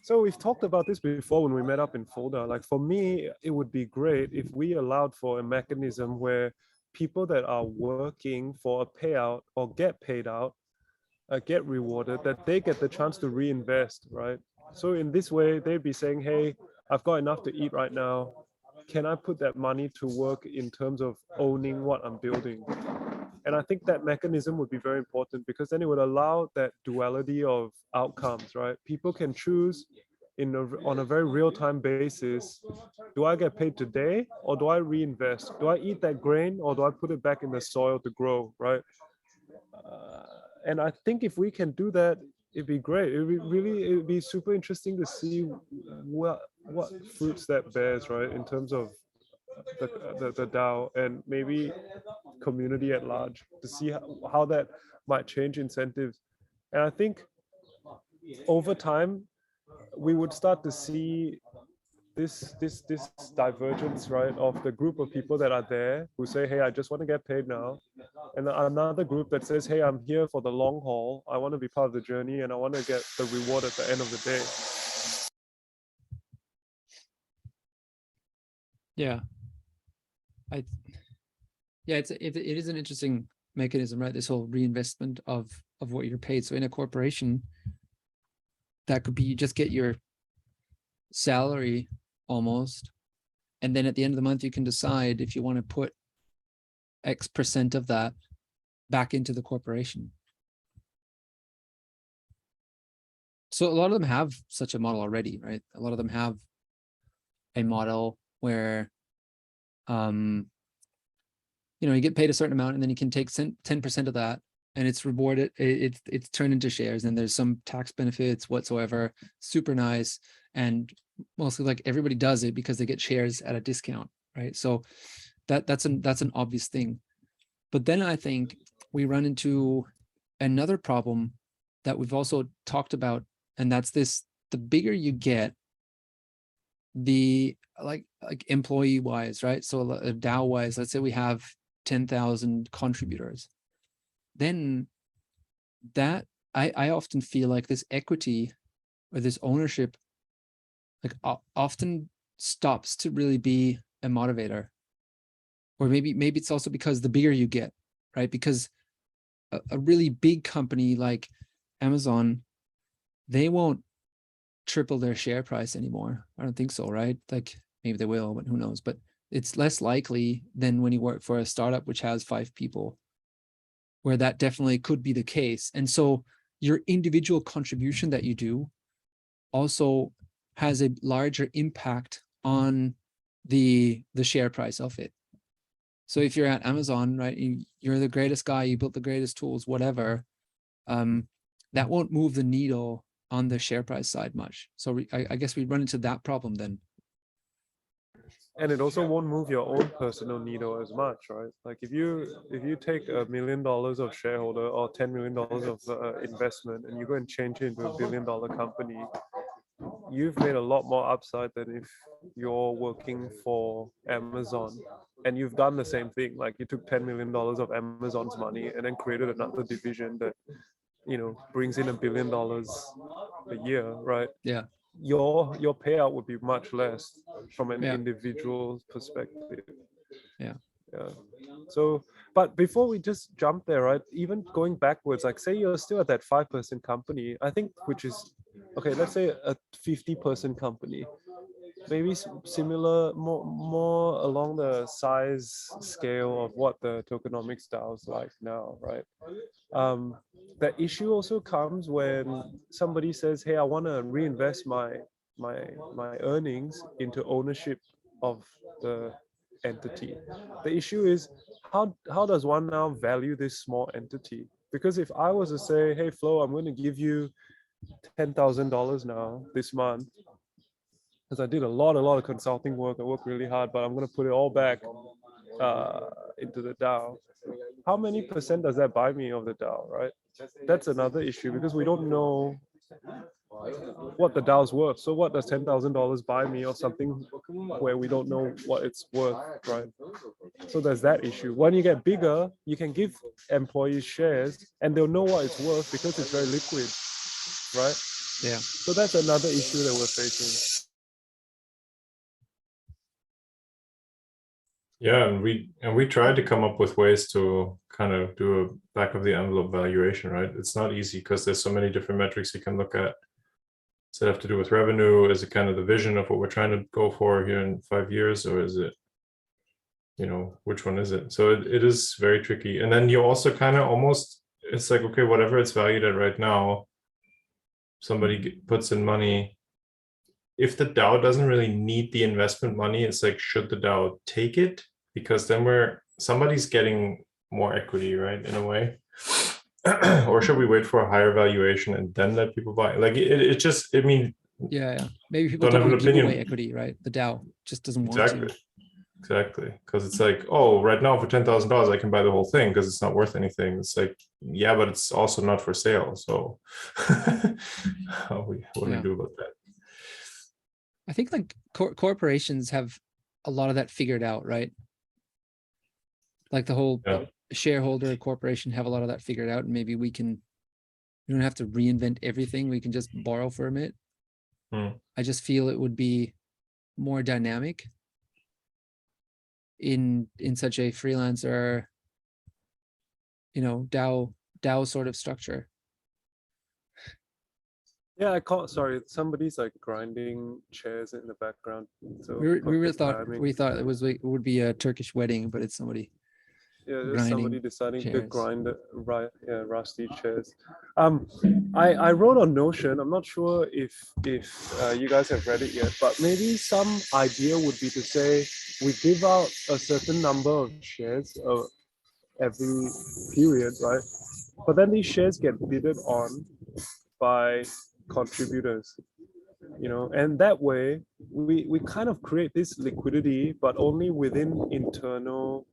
So we've talked about this before when we met up in Folder. Like for me, it would be great if we allowed for a mechanism where people that are working for a payout or get paid out, uh, get rewarded, that they get the chance to reinvest, right? So in this way, they'd be saying, "Hey, I've got enough to eat right now. Can I put that money to work in terms of owning what I'm building?" And I think that mechanism would be very important because then it would allow that duality of outcomes, right? People can choose in a, on a very real time basis do i get paid today or do i reinvest? Do i eat that grain or do i put it back in the soil to grow right? Uh, and i think if we can do that it'd be great. It'd be really it'd be super interesting to see what what fruits that bears right in terms of the, the, the DAO and maybe community at large to see how, how that might change incentives. And I think over time, we would start to see this this this divergence right of the group of people that are there who say hey i just want to get paid now and another group that says hey i'm here for the long haul i want to be part of the journey and i want to get the reward at the end of the day Yeah. I yeah, it's it, it is an interesting mechanism, right? This whole reinvestment of of what you're paid. So in a corporation, that could be you just get your salary almost, and then at the end of the month you can decide if you want to put X percent of that back into the corporation. So a lot of them have such a model already, right? A lot of them have a model where um you know you get paid a certain amount and then you can take 10% of that and it's rewarded it, it, it's turned into shares and there's some tax benefits whatsoever super nice and mostly like everybody does it because they get shares at a discount right? So that that's an that's an obvious thing. But then i think we run into another problem that we've also talked about and that's this the bigger you get the like like employee wise right? So dao wise let's say we have 10,000 contributors then that i i often feel like this equity or this ownership like often stops to really be a motivator or maybe maybe it's also because the bigger you get right because a, a really big company like amazon they won't triple their share price anymore. I don't think so, right? Like maybe they will, but who knows? But it's less likely than when you work for a startup which has five people, where that definitely could be the case. And so your individual contribution that you do also has a larger impact on the the share price of it. So if you're at Amazon, right, you, you're the greatest guy, you built the greatest tools, whatever, um, that won't move the needle on the share price side much. So we, I, I guess we run into that problem then. And it also won't move your own personal needle as much, right? Like if you if you take a million dollars of shareholder or ten million dollars of uh, investment and you go and change it into a billion dollar company, you've made a lot more upside than if you're working for Amazon and you've done the same thing. Like you took $10 million of Amazon's money and then created another division that you know brings in a billion dollars a year right yeah your your payout would be much less from an Yeah. individual perspective Yeah. yeah so but before we just jump there right even going backwards like say you're still at that five person company i think which is okay let's say a 50 person company maybe similar more more along the size scale of what the tokenomics is like now right um the issue also comes when somebody says hey i want to reinvest my my my earnings into ownership of the entity the issue is how how does one now value this small entity because if i was to say hey flo i'm going to give you $10000 now this month because I did a lot, a lot of consulting work. I worked really hard, but I'm going to put it all back uh, into the DAO. How many percent does that buy me of the DAO, right? That's another issue because we don't know what the DAO's worth. So what does ten thousand dollars buy me or something where we don't know what it's worth, right? So there's that issue. When you get bigger, you can give employees shares and they'll know what it's worth because it's very liquid, right? Yeah. So that's another issue that we're facing. Yeah, and we and we tried to come up with ways to kind of do a back of the envelope valuation, right? It's not easy because there's so many different metrics you can look at. Does it have to do with revenue? Is it kind of the vision of what we're trying to go for here in five years, or is it, you know, which one is it? So it, it is very tricky. And then you also kind of almost it's like okay, whatever it's valued at right now, somebody mm-hmm. puts in money if the DAO doesn't really need the investment money, it's like should the DAO take it? Because then we're somebody's getting more equity, right? In a way. or should we wait for a higher valuation and then let people buy? Like it, it just, I mean, Yeah, yeah. Maybe people Don't don't, have an give away opinion. equity, right? The DAO just doesn't want exactly, to. exactly. Because it's like, oh, right now for ten thousand dollars, I can buy the whole thing because it's not worth anything. It's like, yeah, but it's also not for sale. So, how we, what do Yeah. we do about that? I think like cor- corporations have a lot of that figured out, right? Like the whole Yeah. shareholder corporation have a lot of that figured out, and maybe we can. We don't have to reinvent everything. We can just borrow from it. Hmm. I just feel it would be more dynamic in in such a freelancer, you know, DAO DAO sort of structure. Yeah, I caught. Sorry, somebody's like grinding chairs in the background. So We were, we were thought timing. we thought it was like- it would be a Turkish wedding, but it's somebody. yeah, there's somebody grinding deciding to chairs. grind the right, yeah, rusty chairs. Um, I I wrote on Notion. I'm not sure if if uh, you guys have read it yet, but maybe some idea would be to say we give out a certain number of shares uh, every period, right? But then these shares get bidded on by contributors you know and that way we we kind of create this liquidity but only within internal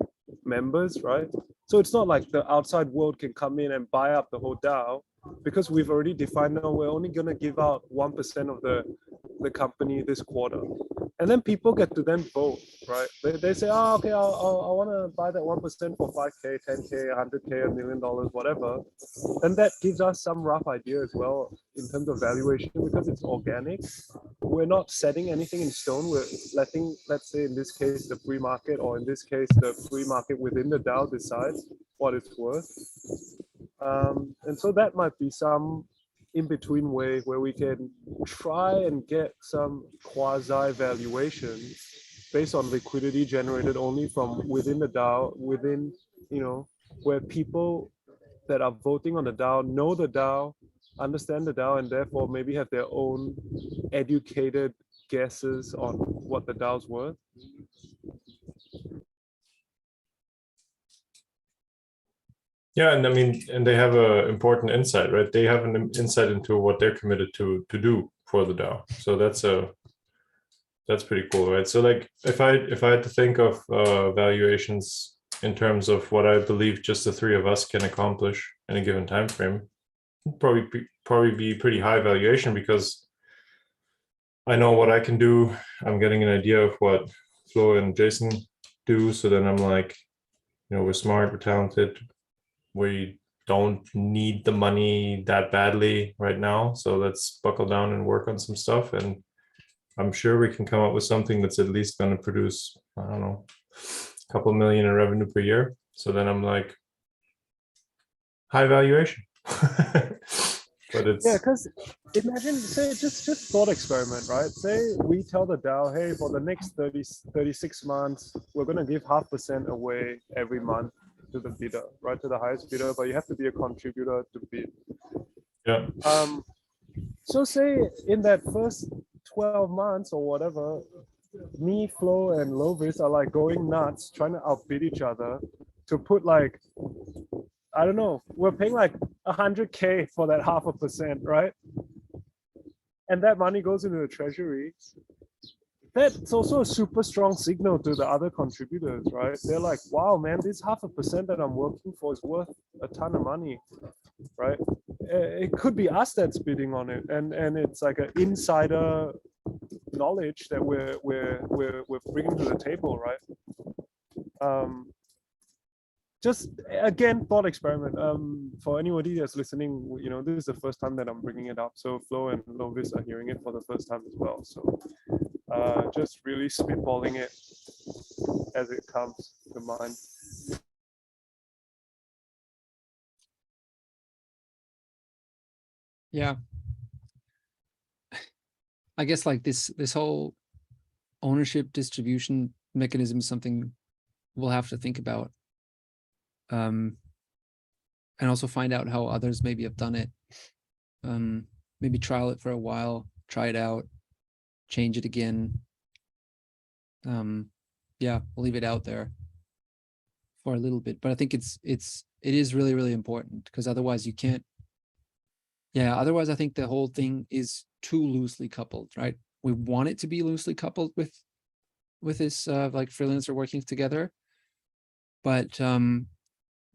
members right? So it's not like the outside world can come in and buy up the whole DAO because we've already defined now we're only going to give out 1% of the the company this quarter and then people get to then vote right? They, they say oh okay I'll, i want to buy that 1% for 5k 10k 100k a million dollars whatever. Then that gives us some rough idea as well in terms of valuation because it's organic. We're not setting anything in stone. We're letting let's say in this case the free market or in this case the free market within the dao decides what it's worth. Um, and so that might be some in between way where we can try and get some quasi valuation based on liquidity generated only from within the DAO, within, you know, where people that are voting on the DAO know the DAO, understand the DAO, and therefore maybe have their own educated guesses on what the DAO's worth. Yeah, and I mean, and they have a important insight, right? They have an insight into what they're committed to to do for the DAO. So that's a that's pretty cool, right? So like, if I if I had to think of uh, valuations in terms of what I believe just the three of us can accomplish in a given time frame, probably be, probably be pretty high valuation because I know what I can do. I'm getting an idea of what Flo and Jason do. So then I'm like, you know, we're smart, we're talented, we don't need the money that badly right now. So let's buckle down and work on some stuff. And I'm sure we can come up with something that's at least going to produce, I don't know, a couple million in revenue per year. So then I'm like, high valuation. but it's Yeah, because imagine, say, just just thought experiment, right? Say we tell the DAO, hey, for the next 30, 36 months, we're gonna give half percent away every month to the bidder, right? To the highest bidder, but you have to be a contributor to bid. yeah, Um, so say in that first 12 months or whatever, me, Flo, and Lovis are like going nuts trying to outbid each other to put like, I don't know, we're paying like 100K for that half a percent, right? And that money goes into the treasury. That's also a super strong signal to the other contributors, right? They're like, wow, man, this half a percent that I'm working for is worth a ton of money, right? uh, it could be us that's bidding on it and and it's like an insider knowledge that we're we're we're, we're bringing to the table right um just again thought experiment um for anybody that's listening you know this is the first time that i'm bringing it up so flo and lovis are hearing it for the first time as well so uh just really spitballing it as it comes to mind Yeah. I guess like this this whole ownership distribution mechanism is something we'll have to think about. Um and also find out how others maybe have done it. Um maybe trial it for a while, try it out. Change it again. Um, yeah, we'll leave it out there for a little bit, but I think it's it's it is really really important because otherwise you can't. Yeah, otherwise I think the whole thing is too loosely coupled, right? We want it to be loosely coupled with with this uh like freelancer working together. But um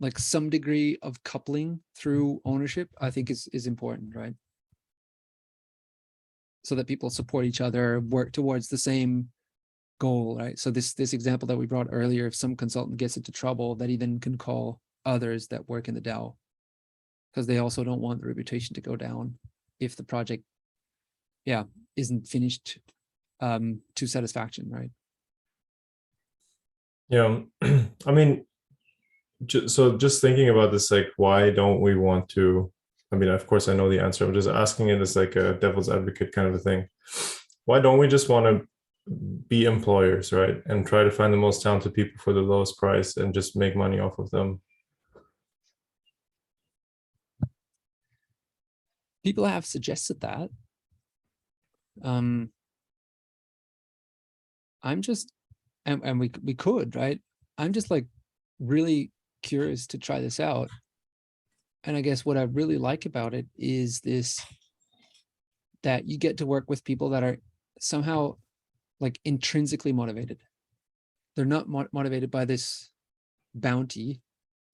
like some degree of coupling through ownership, I think is is important, right? So that people support each other, work towards the same goal, right? So this this example that we brought earlier, if some consultant gets into trouble, that he then can call others that work in the DAO. Because they also don't want the reputation to go down if the project, yeah, isn't finished um to satisfaction, right? Yeah, I mean, so just thinking about this, like, why don't we want to? I mean, of course, I know the answer. I'm just asking it as like a devil's advocate kind of a thing. Why don't we just want to be employers, right? And try to find the most talented people for the lowest price and just make money off of them? people have suggested that. Um, I'm just, and, and we we could, right? I'm just like really curious to try this out. And I guess what I really like about it is this that you get to work with people that are somehow like intrinsically motivated. They're not mo- motivated by this bounty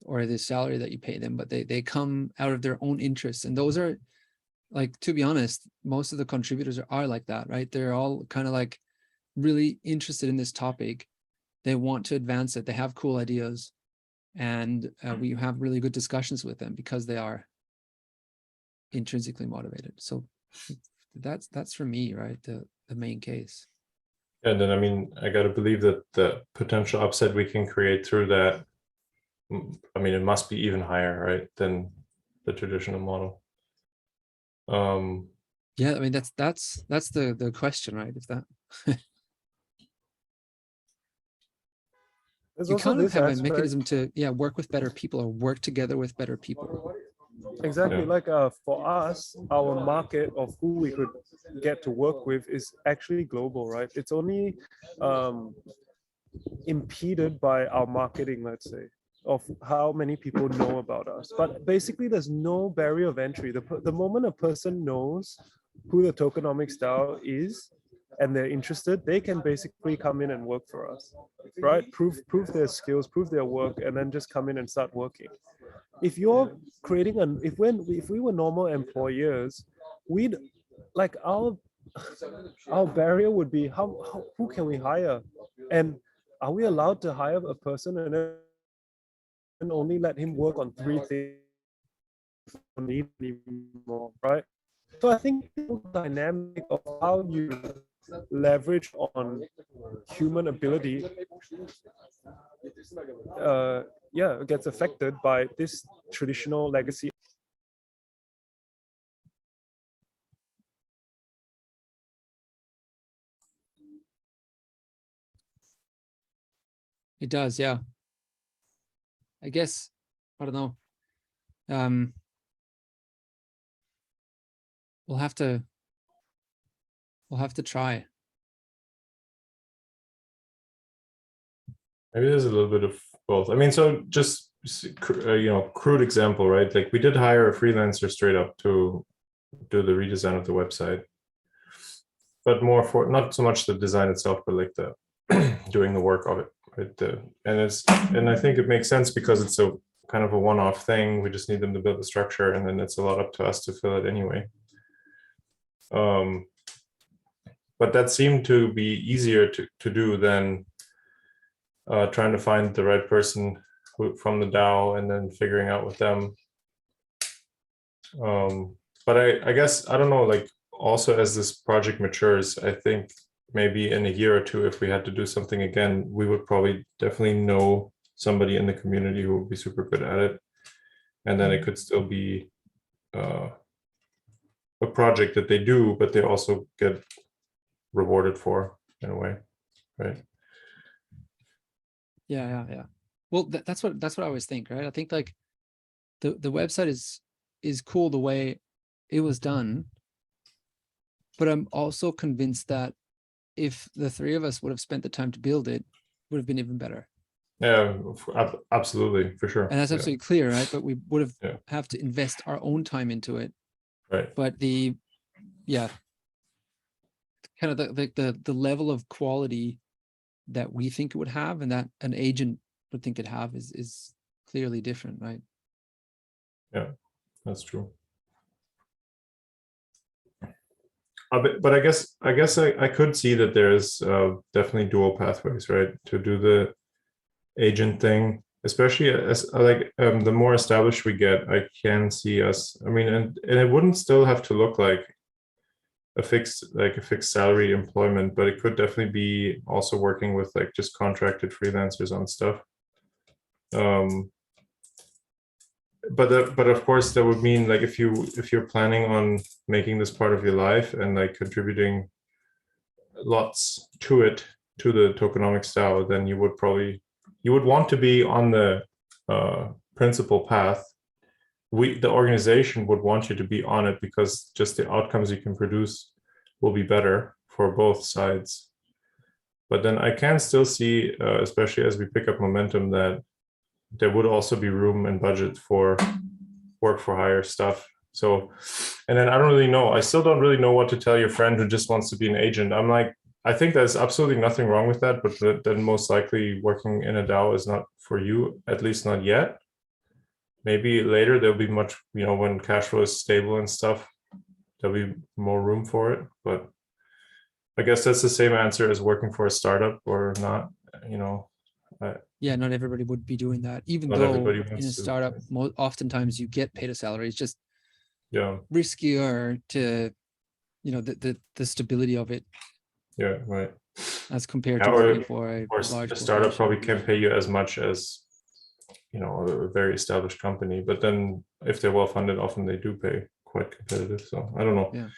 or this salary that you pay them, but they they come out of their own interests, and those are like to be honest, most of the contributors are, are like that, right? They're all kind of like really interested in this topic. They want to advance it. They have cool ideas, and uh, we have really good discussions with them because they are intrinsically motivated. So that's that's for me, right? The the main case. And then, I mean, I got to believe that the potential upside we can create through that, I mean, it must be even higher, right, than the traditional model. Um, Yeah, I mean that's that's that's the the question, right? If that There's you also kind of this have a mechanism to yeah work with better people or work together with better people. Exactly. Yeah. Like uh, for us, our market of who we could get to work with is actually global, right? It's only um, impeded by our marketing, let's say, of how many people know about us. But basically, there's no barrier of entry. The, the moment a person knows who the tokenomics DAO is and they're interested, they can basically come in and work for us, right? Prove prove their skills, prove their work, and then just come in and start working. If you're creating an if when if we were normal employers we'd like our our barrier would be how, how who can we hire? And are we allowed to hire a person and only let him work on three things? Need anymore right? So i think the dynamic of how you leverage on human ability uh, yeah gets affected by this traditional legacy It does, yeah. I guess I don't know. Um, we'll have to. We'll have to try. Maybe there's a little bit of both. I mean, so just uh, you know, crude example, right? Like we did hire a freelancer straight up to do the redesign of the website, but more for not so much the design itself, but like the doing the work of it. Right? The, and it's and I think it makes sense because it's a kind of a one-off thing. We just need them to build the structure, and then it's a lot up to us to fill it anyway. Um, but that seemed to be easier to to do than uh, trying to find the right person who, from the DAO and then figuring out with them. Um, but I, I guess I don't know. Like also as this project matures, I think maybe in a year or two, if we had to do something again, we would probably definitely know somebody in the community who would be super good at it, and then it could still be uh, a project that they do, but they also get rewarded for in a way, right? Yeah, yeah, yeah. Well, tha- that's what that's what I always think, right? I think like the the website is is cool the way it was done, but I'm also convinced that if the three of us would have spent the time to build it, would have been even better. Yeah, ab- absolutely, for sure. And that's Yeah, absolutely clear, right? But we would have Yeah. have to invest our own time into it. right. But the yeah, kind of the the the, the level of quality that we think it would have and that an agent would think it have is is clearly different, right? Yeah, that's true. Uh, but, but I guess I guess I, I could see that there's uh, definitely dual pathways, right? To do the agent thing, especially as like um, the more established we get, I can see us. I mean, and, and it wouldn't still have to look like a fixed like a fixed salary employment, but it could definitely be also working with like just contracted freelancers on stuff. Um, but the, but of course that would mean like if you if you're planning on making this part of your life and like contributing lots to it to the tokenomics DAO, then you would probably you would want to be on the uh, principal path. We the organization would want you to be on it because just the outcomes you can produce will be better for both sides. But then I can still see, uh, especially as we pick up momentum, that there would also be room and budget for work for hire stuff. So, and then I don't really know. I still don't really know what to tell your friend who just wants to be an agent. I'm like, I think there's absolutely nothing wrong with that, but then most likely working in a DAO is not for you, at least not yet. Maybe later there'll be much, you know, when cash flow is stable and stuff, there'll be more room for it. But I guess that's the same answer as working for a startup or not, you know. Yeah, not everybody would be doing that, even Not though everybody in a wants to, startup, mo- oftentimes you get paid a salary. It's just Yeah, riskier to, you know, the the, the stability of it yeah, right. as compared to or- working for a Or s- large a startup probably can't pay you as much as, you know, a very established company. But then if they're well funded, often they do pay quite competitive. So I don't know. Yeah.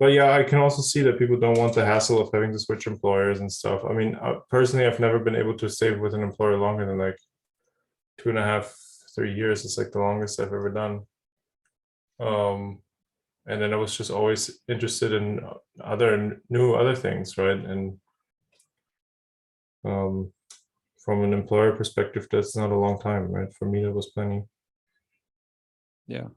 But yeah, I can also see that people don't want the hassle of having to switch employers and stuff. I mean, uh, personally, I've never been able to stay with an employer longer than like two and a half, three years. It's like the longest I've ever done. Um, and then I was just always interested in uh, other new other things, right? And um, from an employer perspective, that's not a long time, right? For me, that was plenty. Yeah.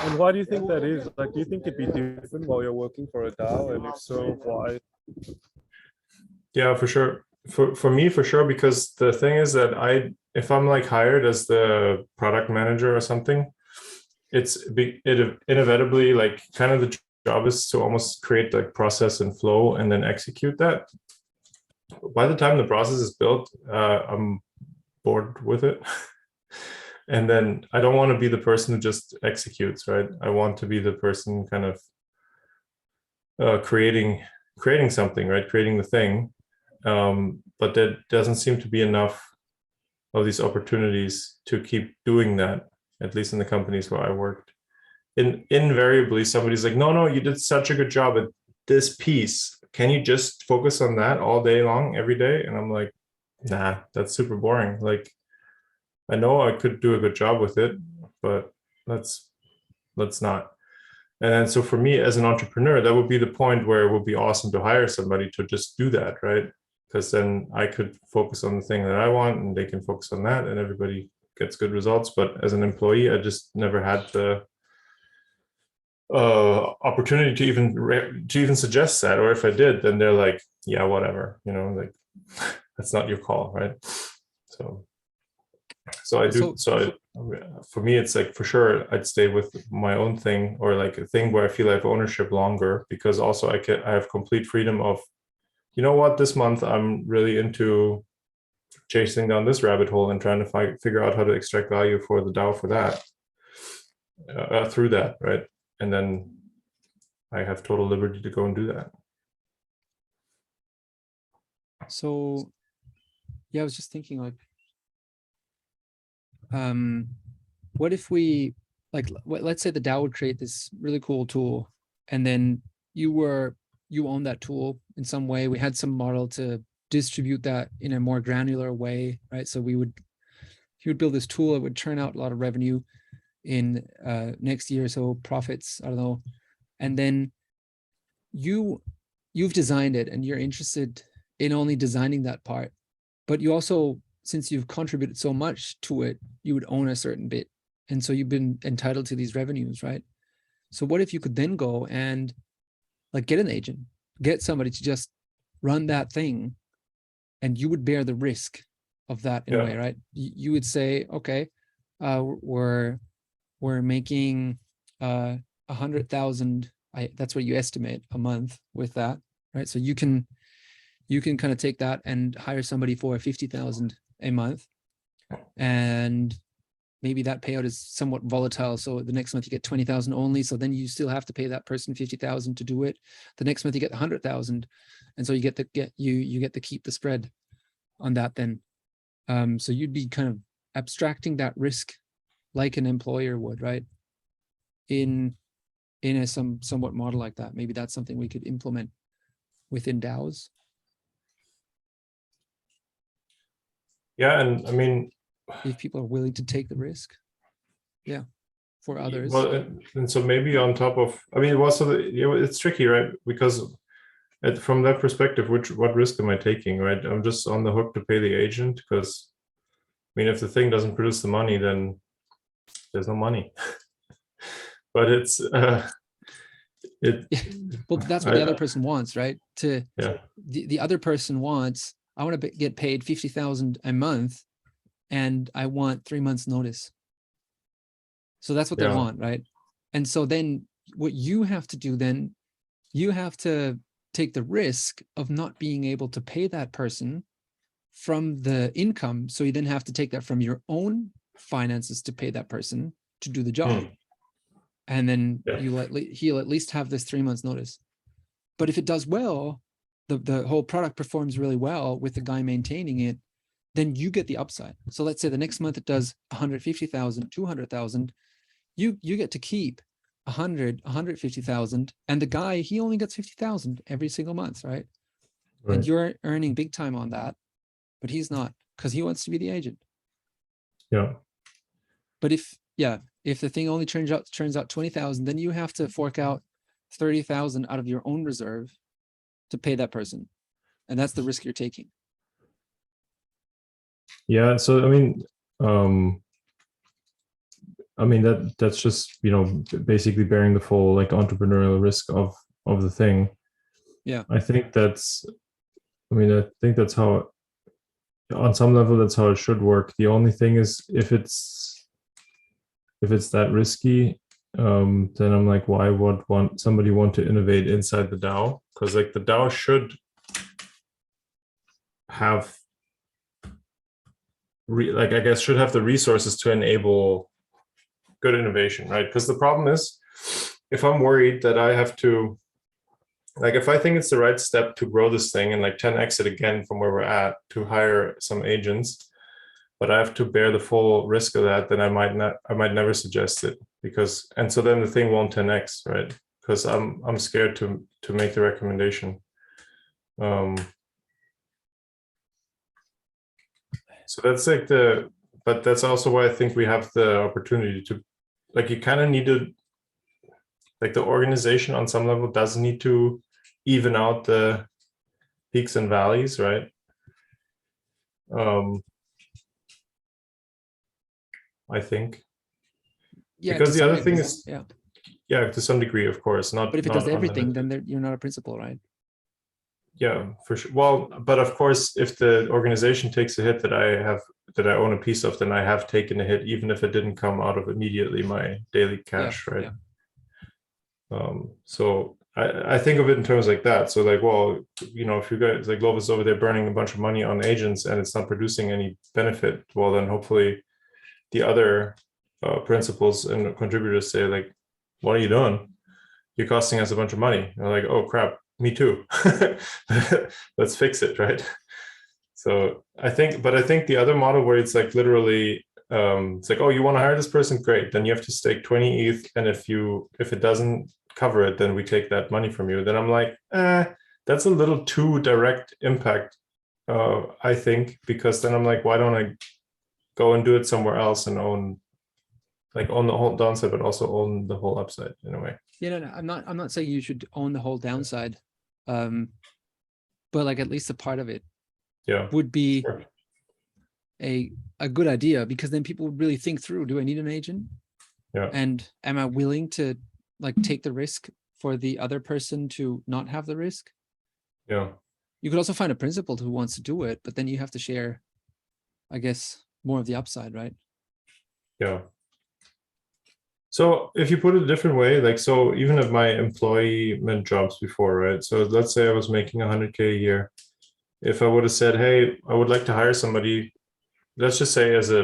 And why do you think that is? Like, do you think it'd be different while you're working for a DAO? And if so, why? Yeah, for sure. For for me, for sure, because the thing is that I, if I'm like hired as the product manager or something, it's be it inevitably like kind of the job is to almost create like process and flow and then execute that. By the time the process is built, uh, I'm bored with it. and then I don't want to be the person who just executes, right? I want to be the person kind of uh, creating creating something, right? Creating the thing um, but there doesn't seem to be enough of these opportunities to keep doing that at least in the companies where i worked in invariably somebody's like no no you did such a good job at this piece can you just focus on that all day long every day? And i'm like nah that's super boring. Like i know i could do a good job with it but let's let's not. And so for me as an entrepreneur that would be the point where it would be awesome to hire somebody to just do that right? Because then I could focus on the thing that I want and they can focus on that and everybody gets good results. But as an employee, I just never had the uh, opportunity to even to even suggest that. Or if I did, then they're like, yeah, whatever, you know, like that's not your call, right? So, so I do. So- So, I, for me, it's like for sure I'd stay with my own thing or like a thing where I feel I have ownership longer because also I can I have complete freedom of you know what this month i'm really into chasing down this rabbit hole and trying to fi- figure out how to extract value for the dao for that uh, uh, through that right and then i have total liberty to go and do that So, yeah, I was just thinking like, um, what if we like, let's say the DAO would create this really cool tool, and then you were you own that tool in some way. We had some model to distribute that in a more granular way, right? So we would, he would build this tool It would turn out a lot of revenue in uh, next year, or so profits. I don't know, and then you you've designed it and you're interested in only designing that part. But you also since you've contributed so much to it you would own a certain bit. And so you've been entitled to these revenues right? So what if you could then go and like get an agent get somebody to just run that thing and you would bear the risk of that in a way right? You, you would say okay uh we're we're making uh a hundred thousand that's what you estimate a month with that right? So you can you can kind of take that and hire somebody for 50,000 a month. And maybe that payout is somewhat volatile so the next month you get 20,000 only so then you still have to pay that person 50,000 to do it. The next month you get 100,000 and so you get the get you you get to keep the spread on that then. Um so you'd be kind of abstracting that risk like an employer would right in in a some somewhat model like that maybe that's something we could implement within DAOs Yeah, and I mean, if people are willing to take the risk yeah for others Well, and, so maybe on top of, I mean, also the- it's tricky, right? Because at, from that perspective, which what risk am I taking, right? I'm just on the hook to pay the agent because, I mean, if the thing doesn't produce the money, then there's no money. but it's uh, it. well that's what I- the other person wants right to Yeah. the, the other person wants i want to get paid 50,000 a month and i want 3 months notice so that's what Yeah. they want right and so then what you have to do then you have to take the risk of not being able to pay that person from the income so you then have to take that from your own finances to pay that person to do the job hmm. and then Yeah. you at le- he'll at least have this three months notice but if it does well the, the whole product performs really well with the guy maintaining it then you get the upside so let's say the next month it does 150000 200000 you you get to keep 100 150000 and the guy he only gets 50000 every single month right? Right. and you're earning big time on that but he's not because he wants to be the agent Yeah. But if yeah if the thing only turns out turns out 20000 then you have to fork out 30000 out of your own reserve to pay that person and that's the risk you're taking Yeah. So I mean, um, I mean that that's just you know basically bearing the full like entrepreneurial risk of of the thing. Yeah. I think that's. I mean, I think that's how. On some level, that's how it should work. The only thing is if it's if it's that risky, um, then I'm like, why would want somebody want to innovate inside the DAO? Because like the DAO should have re, like I guess should have the resources to enable good innovation, right? Because the problem is, if I'm worried that I have to, like, if I think it's the right step to grow this thing and like 10x it again from where we're at to hire some agents, but I have to bear the full risk of that, then I might not, I might never suggest it because, and so then the thing won't 10x, right? Because I'm I'm scared to to make the recommendation. Um, so that's like the but that's also why i think we have the opportunity to like you kind of need to like the organization on some level does need to even out the peaks and valleys right um i think. Yeah Because the other thing is- yeah. Yeah to some degree of course not but if it does everything then you're not a principal right? Yeah for sure. Well but of course if the organization takes a hit that i have that i own a piece of then i have taken a hit even if it didn't come out of immediately my daily cash right? yeah. um so I, I think of it in terms like that. So like well you know if you guys like Globus is over there burning a bunch of money on agents and it's not producing any benefit well then hopefully the other uh, principals and contributors say like what are you doing? You're costing us a bunch of money. And like oh crap. Me too. Let's fix it right? So i think but i think the other model where it's like literally um it's like oh you want to hire this person? Great. Then you have to stake 20 eth and if you if it doesn't cover it then we take that money from you. Then i'm like eh, that's a little too direct impact uh i think because then i'm like why don't i go and do it somewhere else and own like own the whole downside, but also own the whole upside in a way. Yeah, no, no, I'm not, I'm not saying you should own the whole downside. Um, but like at least a part of it Yeah. would be Sure. a, a good idea because then people would really think through, do I need an agent? Yeah. And am I willing to like take the risk for the other person to not have the risk? Yeah. You could also find a principal who wants to do it, but then you have to share, I guess, more of the upside, right? Yeah. So if you put it a different way, like so even if my employment jobs before, right? So let's say I was making 100k a year. If I would have said, "Hey, I would like to hire somebody," let's just say as a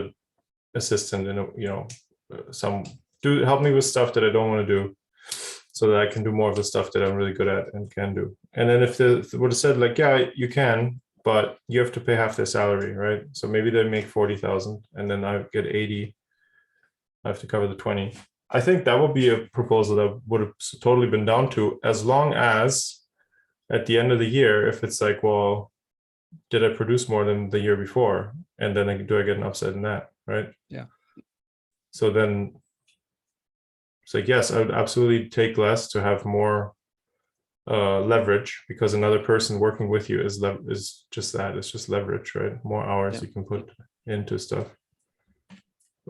assistant, and you know, some do help me with stuff that I don't want to do, so that I can do more of the stuff that I'm really good at and can do. And then if the would have said like, "Yeah, you can," but you have to pay half their salary, right? So maybe they make forty thousand, and then I get eighty. I have to cover the twenty. I think that would be a proposal that would have totally been down to as long as at the end of the year, if it's like, well, did I produce more than the year before? And then I, do I get an upside in that, right? Yeah. So then it's like, yes, I would absolutely take less to have more uh leverage because another person working with you is lev- is just that it's just leverage right more hours Yeah. you can put into stuff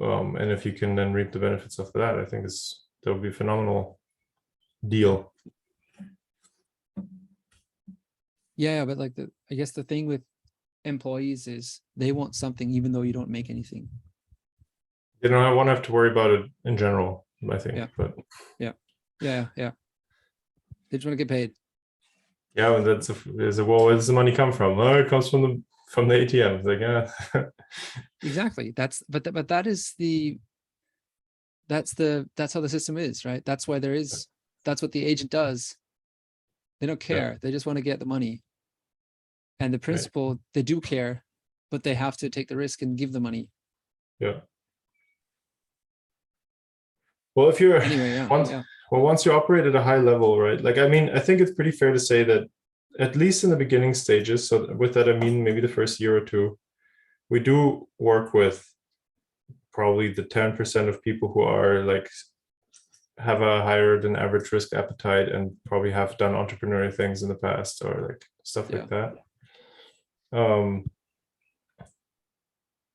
um and if you can then reap the benefits of that i think it's that would be a phenomenal deal Yeah, but like the, I guess the thing with employees is they want something even though you don't make anything. you know i won't have to worry about it in general i think Yeah. but yeah Yeah, yeah. They just want to get paid. yeah and that's a, is a well where does the money come from oh it comes from the from the atm It's like yeah Exactly. That's but but that is the that's the that's how the system is, right? That's why there is that's what the agent does. They don't Yeah. care. They just want to get the money. And the principal, they do care, but they have to take the risk and give the money. yeah well if you're Anyway, yeah. Once- yeah. Well, once you operate at a high level, right? Like, I mean, I think it's pretty fair to say that at least in the beginning stages, so with that, I mean, maybe the first year or two, we do work with probably the 10% of people who are like have a higher than average risk appetite and probably have done entrepreneurial things in the past or like stuff like that. Um,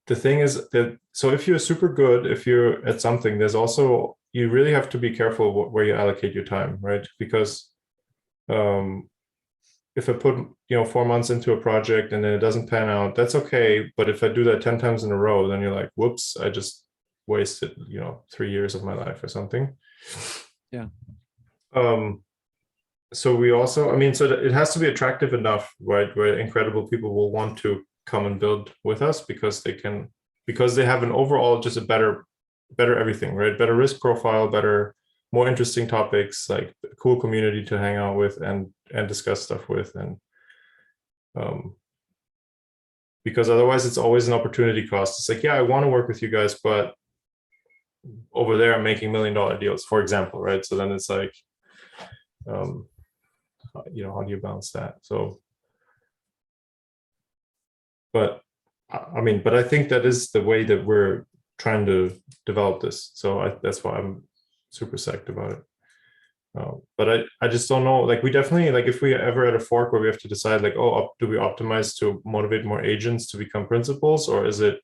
the thing is that so if you're super good if you're at something there's also you really have to be careful wh- where you allocate your time right? Because um if i put you know four months into a project and then it doesn't pan out that's okay. But if i do that 10 times in a row then you're like whoops i just wasted you know three years of my life or something. Yeah. um so we also i mean so it has to be attractive enough right where incredible people will want to come and build with us because they can because they have an overall just a better better everything right? Better risk profile better more interesting topics like cool community to hang out with and and discuss stuff with and um because otherwise it's always an opportunity cost. It's like yeah i want to work with you guys but over there i'm making million dollar deals for example right? So then it's like um you know how do you balance that? So but I I mean, but I think that is the way that we're trying to develop this. So I, that's why I'm super psyched about it. Uh, but I, I just don't know. Like we definitely like if we ever at a fork where we have to decide like, oh, do we optimize to motivate more agents to become principals, or is it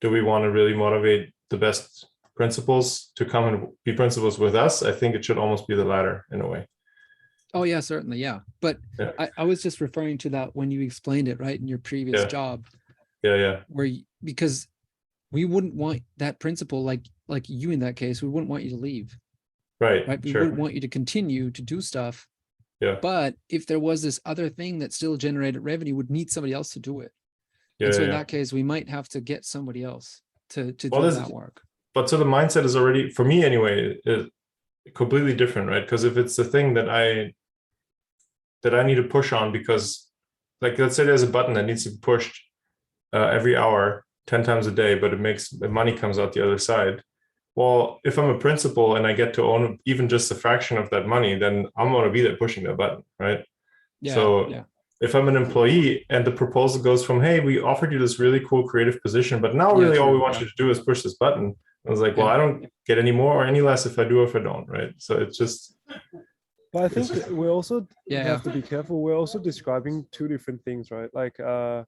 do we want to really motivate the best principals to come and be principals with us? I think it should almost be the latter in a way. Oh yeah, certainly, yeah. But Yeah. I, I was just referring to that when you explained it, right, in your previous Yeah. job, Yeah, yeah, where you, because we wouldn't want that principal like like you in that case, we wouldn't want you to leave, right, right? We sure, wouldn't want you to continue to do stuff. Yeah. But if there was this other thing that still generated revenue, would need somebody else to do it. yeah, and so yeah. in yeah. that case, we might have to get somebody else to to Well, do that work. but so the mindset is already for me anyway is completely different right because if it's the thing that i that i need to push on because like let's say there's a button that needs to be pushed uh, every hour 10 times a day but it makes the money comes out the other side well if i'm a principal and i get to own even just a fraction of that money then i'm going to be there pushing that button right Yeah. so- yeah. if I'm an employee and the proposal goes from, hey, we offered you this really cool creative position, but now Yeah, really all we want yeah. you to do is push this button, I was like, well, Yeah. I don't get any more or any less if I do or if I don't, right? So it's just But I think we also Yeah, have to be careful. We're also describing two different things, right? Like uh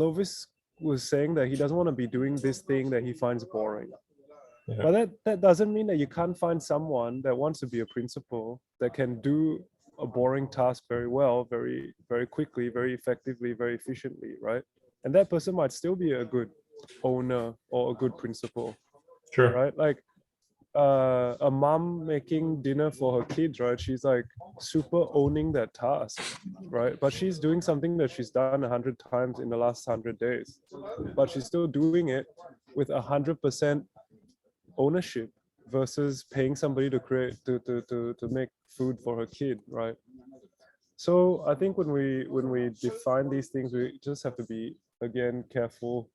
Lovis was saying that he doesn't want to be doing this thing that he finds boring. Yeah. But that, that doesn't mean that you can't find someone that wants to be a principal that can do a boring task very well, very, very quickly, very effectively, very efficiently, right? And that person might still be a good owner or a good principal sure. right? Like uh, a mom making dinner for her kids, right? She's like super owning that task, right? But she's doing something that she's done a hundred times in the last hundred days, but she's still doing it with a hundred percent ownership versus paying somebody to create to, to to to make food for her kid, right? So I think when we when we define these things, we just have to be again careful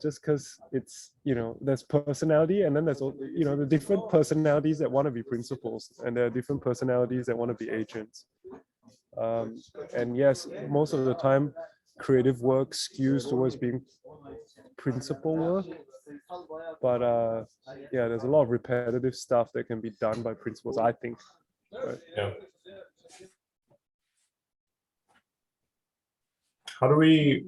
just because it's you know there's personality and then there's all you know the different personalities that want to be principals and there are different personalities that want to be agents um, and yes most of the time creative work skews towards being principal work but uh yeah there's a lot of repetitive stuff that can be done by principals i think? Yeah. How do we?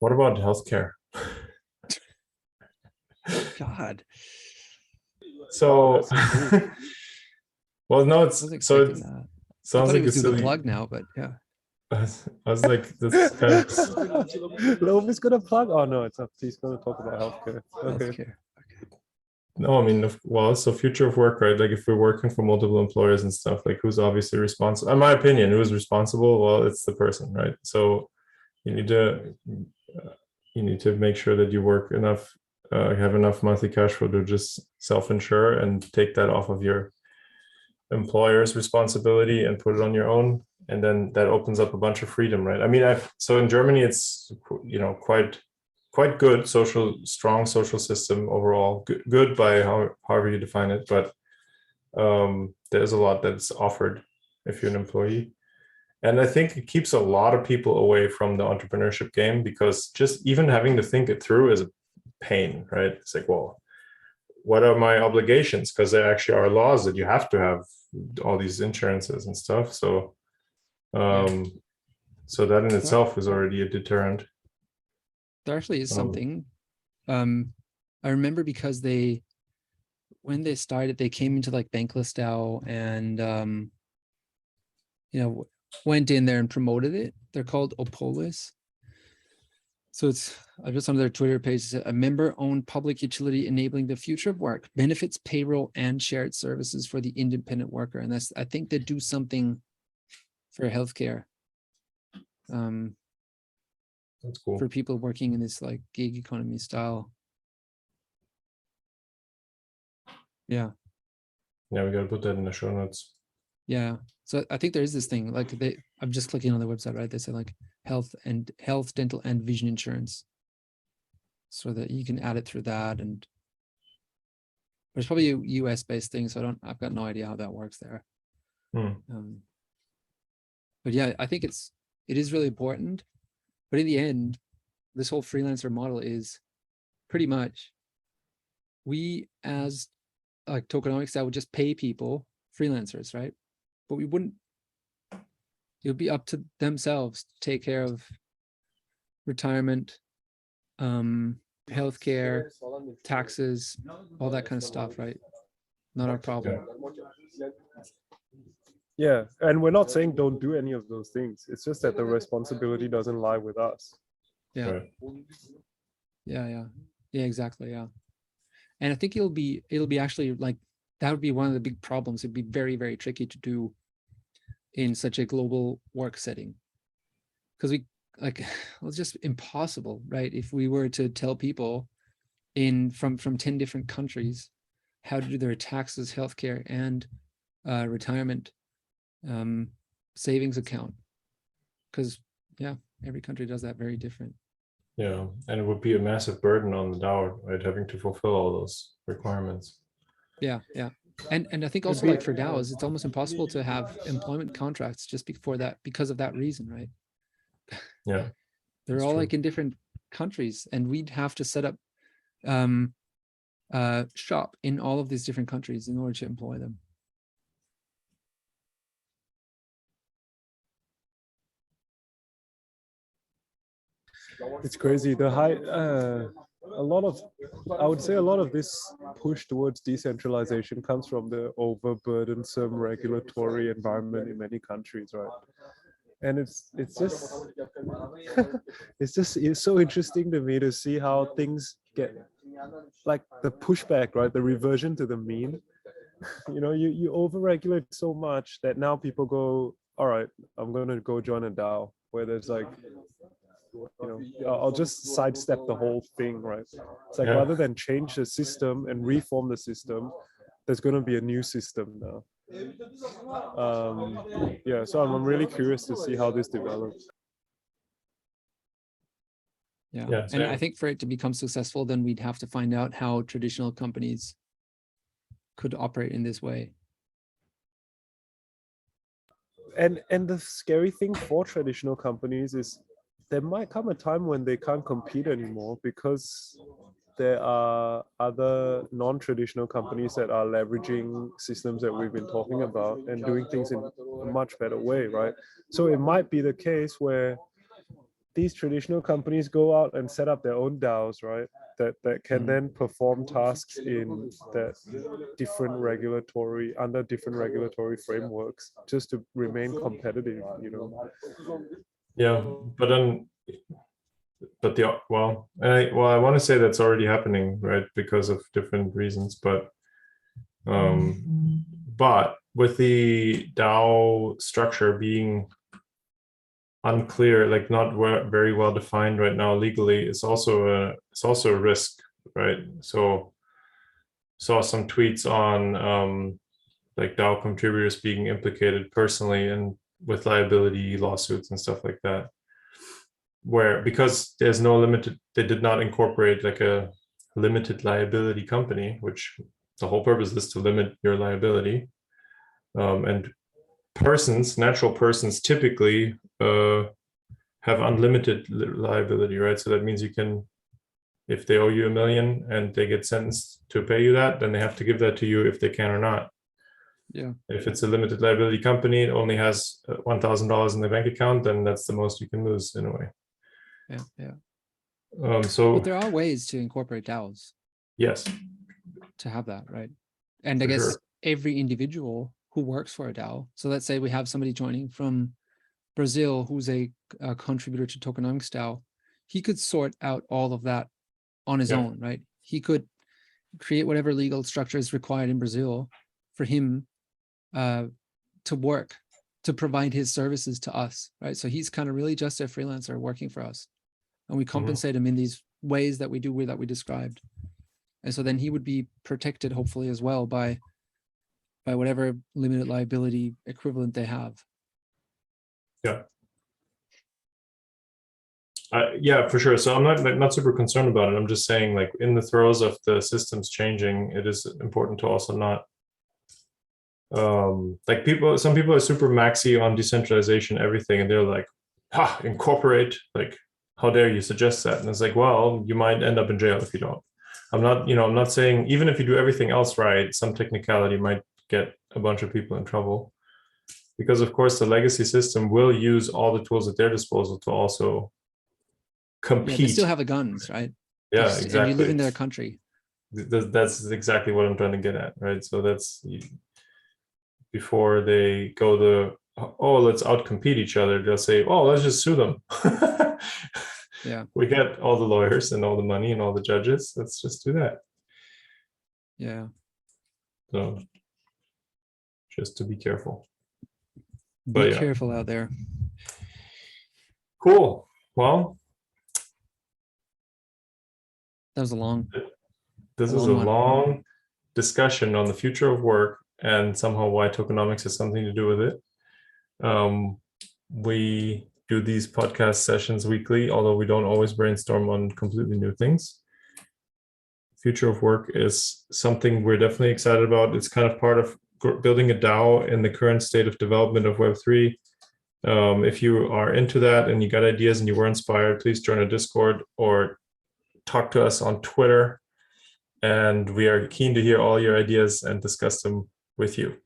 What about healthcare? God, So, well, no, I it's was so expecting it that. I sounds thought he like a was doing the silly. plug now, but yeah. I was like, this kind of Lovis gonna plug oh no it's up he's gonna talk about healthcare okay Healthcare. No, I mean, of- well, so future of work, right? Like if we're working for multiple employers and stuff, like who's obviously responsible? In my opinion, who's responsible? Well, it's the person, right? So you need to you need to make sure that you work enough, uh, have enough monthly cash flow to just self-insure and take that off of your employer's responsibility and put it on your own, and then that opens up a bunch of freedom, right? I mean, I've so in Germany, it's you know quite quite good social strong social system overall. Good, good by how, however you define it but um, there's a lot that's offered if you're an employee and i think it keeps a lot of people away from the entrepreneurship game because just even having to think it through is a pain right? It's like well what are my obligations? Because there actually are laws that you have to have all these insurances and stuff. So um so that in itself is already a deterrent. There actually is Oh. something um i remember because they when they started they came into like BanklessDAO and um you know went in there and promoted it. They're called Opolis. So it's i just on their twitter page it said, a member owned public utility enabling the future of work benefits payroll and shared services for the independent worker. And that's i think they do something for healthcare um that's cool. for people working in this like gig economy style. Yeah, yeah we got to put that in the show notes yeah. So I think there is this thing like they. I'm just clicking on the website, right? They say like health and health, dental, and vision insurance, so that you can add it through that. And but it's probably a US based thing, so I don't. I've got no idea how that works there. Hmm. Um, but yeah, I think it's it is really important. But in the end, this whole freelancer model is pretty much we as like tokenomics that would just pay people freelancers, right? But we wouldn't it would be up to themselves to take care of retirement, um, healthcare, taxes, all that kind of stuff, right? Not our problem. Yeah, and we're not saying don't do any of those things. It's just that the responsibility doesn't lie with us. Yeah. Right. Yeah, yeah. Yeah, exactly. Yeah. And I think it'll be it'll be actually like that would be one of the big problems. It'd be very, very tricky to do in such a global work setting. Because we like it's just impossible, right? If we were to tell people in from from 10 different countries how to do their taxes, healthcare, and uh retirement um savings account. Because yeah, every country does that very different. Yeah, and it would be a massive burden on the DAO, right? Having to fulfill all those requirements. Yeah, yeah. And and I think also like for DAOs, it's almost impossible to have employment contracts just before that because of that reason, right? Yeah, They're all true. like in different countries and we'd have to set up um, uh, shop in all of these different countries in order to employ them. it's crazy the high uh, a lot of i would say a lot of this push towards decentralization comes from the overburdensome regulatory environment in many countries right? And it's it's just it's just it's so interesting to me to see how things get like the pushback right? The reversion to the mean. You know you you overregulate so much that now people go all right i'm going to go join a dao where there's like you know I'll- i'll just sidestep the whole thing right it's like Yeah. rather than change the system and reform the system there's going to be a new system now um yeah so i'm, I'm really curious to see how this develops Yeah. Yeah, and I think for it to become successful, then we'd have to find out how traditional companies could operate in this way. and and the scary thing for traditional companies is there might come a time when they can't compete anymore because there are other non-traditional companies that are leveraging systems that we've been talking about and doing things in a much better way right so it might be the case where these traditional companies go out and set up their own DAOs, right? That that can then perform tasks in that different regulatory under different regulatory frameworks just to remain competitive, you know. Yeah, but then, but the well, and I well, I want to say that's already happening, right? Because of different reasons, but um, but with the DAO structure being unclear, like not very well defined right now legally, it's also a it's also a risk, right? So saw some tweets on um, like DAO contributors being implicated personally and with liability lawsuits and stuff like that where because there's no limited they did not incorporate like a limited liability company which the whole purpose is to limit your liability. Um, and persons natural persons typically uh, have unlimited liability right? So that means you can if they owe you a million and they get sentenced to pay you that then they have to give that to you if they can or not Yeah. if it's a limited liability company, it only has uh, one thousand dollars in the bank account, then that's the most you can lose in a way. Yeah. Yeah. Um, so But there are ways to incorporate DAOs yes, to have that, right? And I For guess sure. every individual who works for a DAO. So let's say we have somebody joining from Brazil who's a, a contributor to Tokenomics DAO. He could sort out all of that on his Yeah. own, right? He could create whatever legal structure is required in Brazil for him uh, to work to provide his services to us, right? So he's kind of really just a freelancer working for us, and we compensate him in these ways that we do that we described, and so then he would be protected hopefully as well by by whatever limited liability equivalent they have. Yeah. Uh, yeah, for sure. So I'm not like, not super concerned about it. I'm just saying, like in the throes of the systems changing, it is important to also not um like people some people are super maxi on decentralization everything and they're like ha incorporate like how dare you suggest that and it's like well you might end up in jail if you don't i'm not you know i'm not saying even if you do everything else right some technicality might get a bunch of people in trouble because of course the legacy system will use all the tools at their disposal to also Yeah, compete they still have the guns, right? yeah Just- exactly And you live in their country. Th- th- that's exactly what I'm trying to get at, right? So that's before they go the oh let's outcompete each other, they'll say oh let's just sue them. Yeah. we get all the lawyers and all the money and all the judges. Let's just do that. Yeah. So just to be careful. Be yeah. careful out there. Cool. Well, That was a long. this A is a one. long discussion on the future of work and somehow why tokenomics has something to do with it. Um, we do these podcast sessions weekly, although we don't always brainstorm on completely new things. Future of work is something we're definitely excited about. It's kind of part of building a DAO in the current state of development of Web3. Um, if you are into that and you got ideas and you were inspired, please join our Discord or talk to us on Twitter. And we are keen to hear all your ideas and discuss them with you.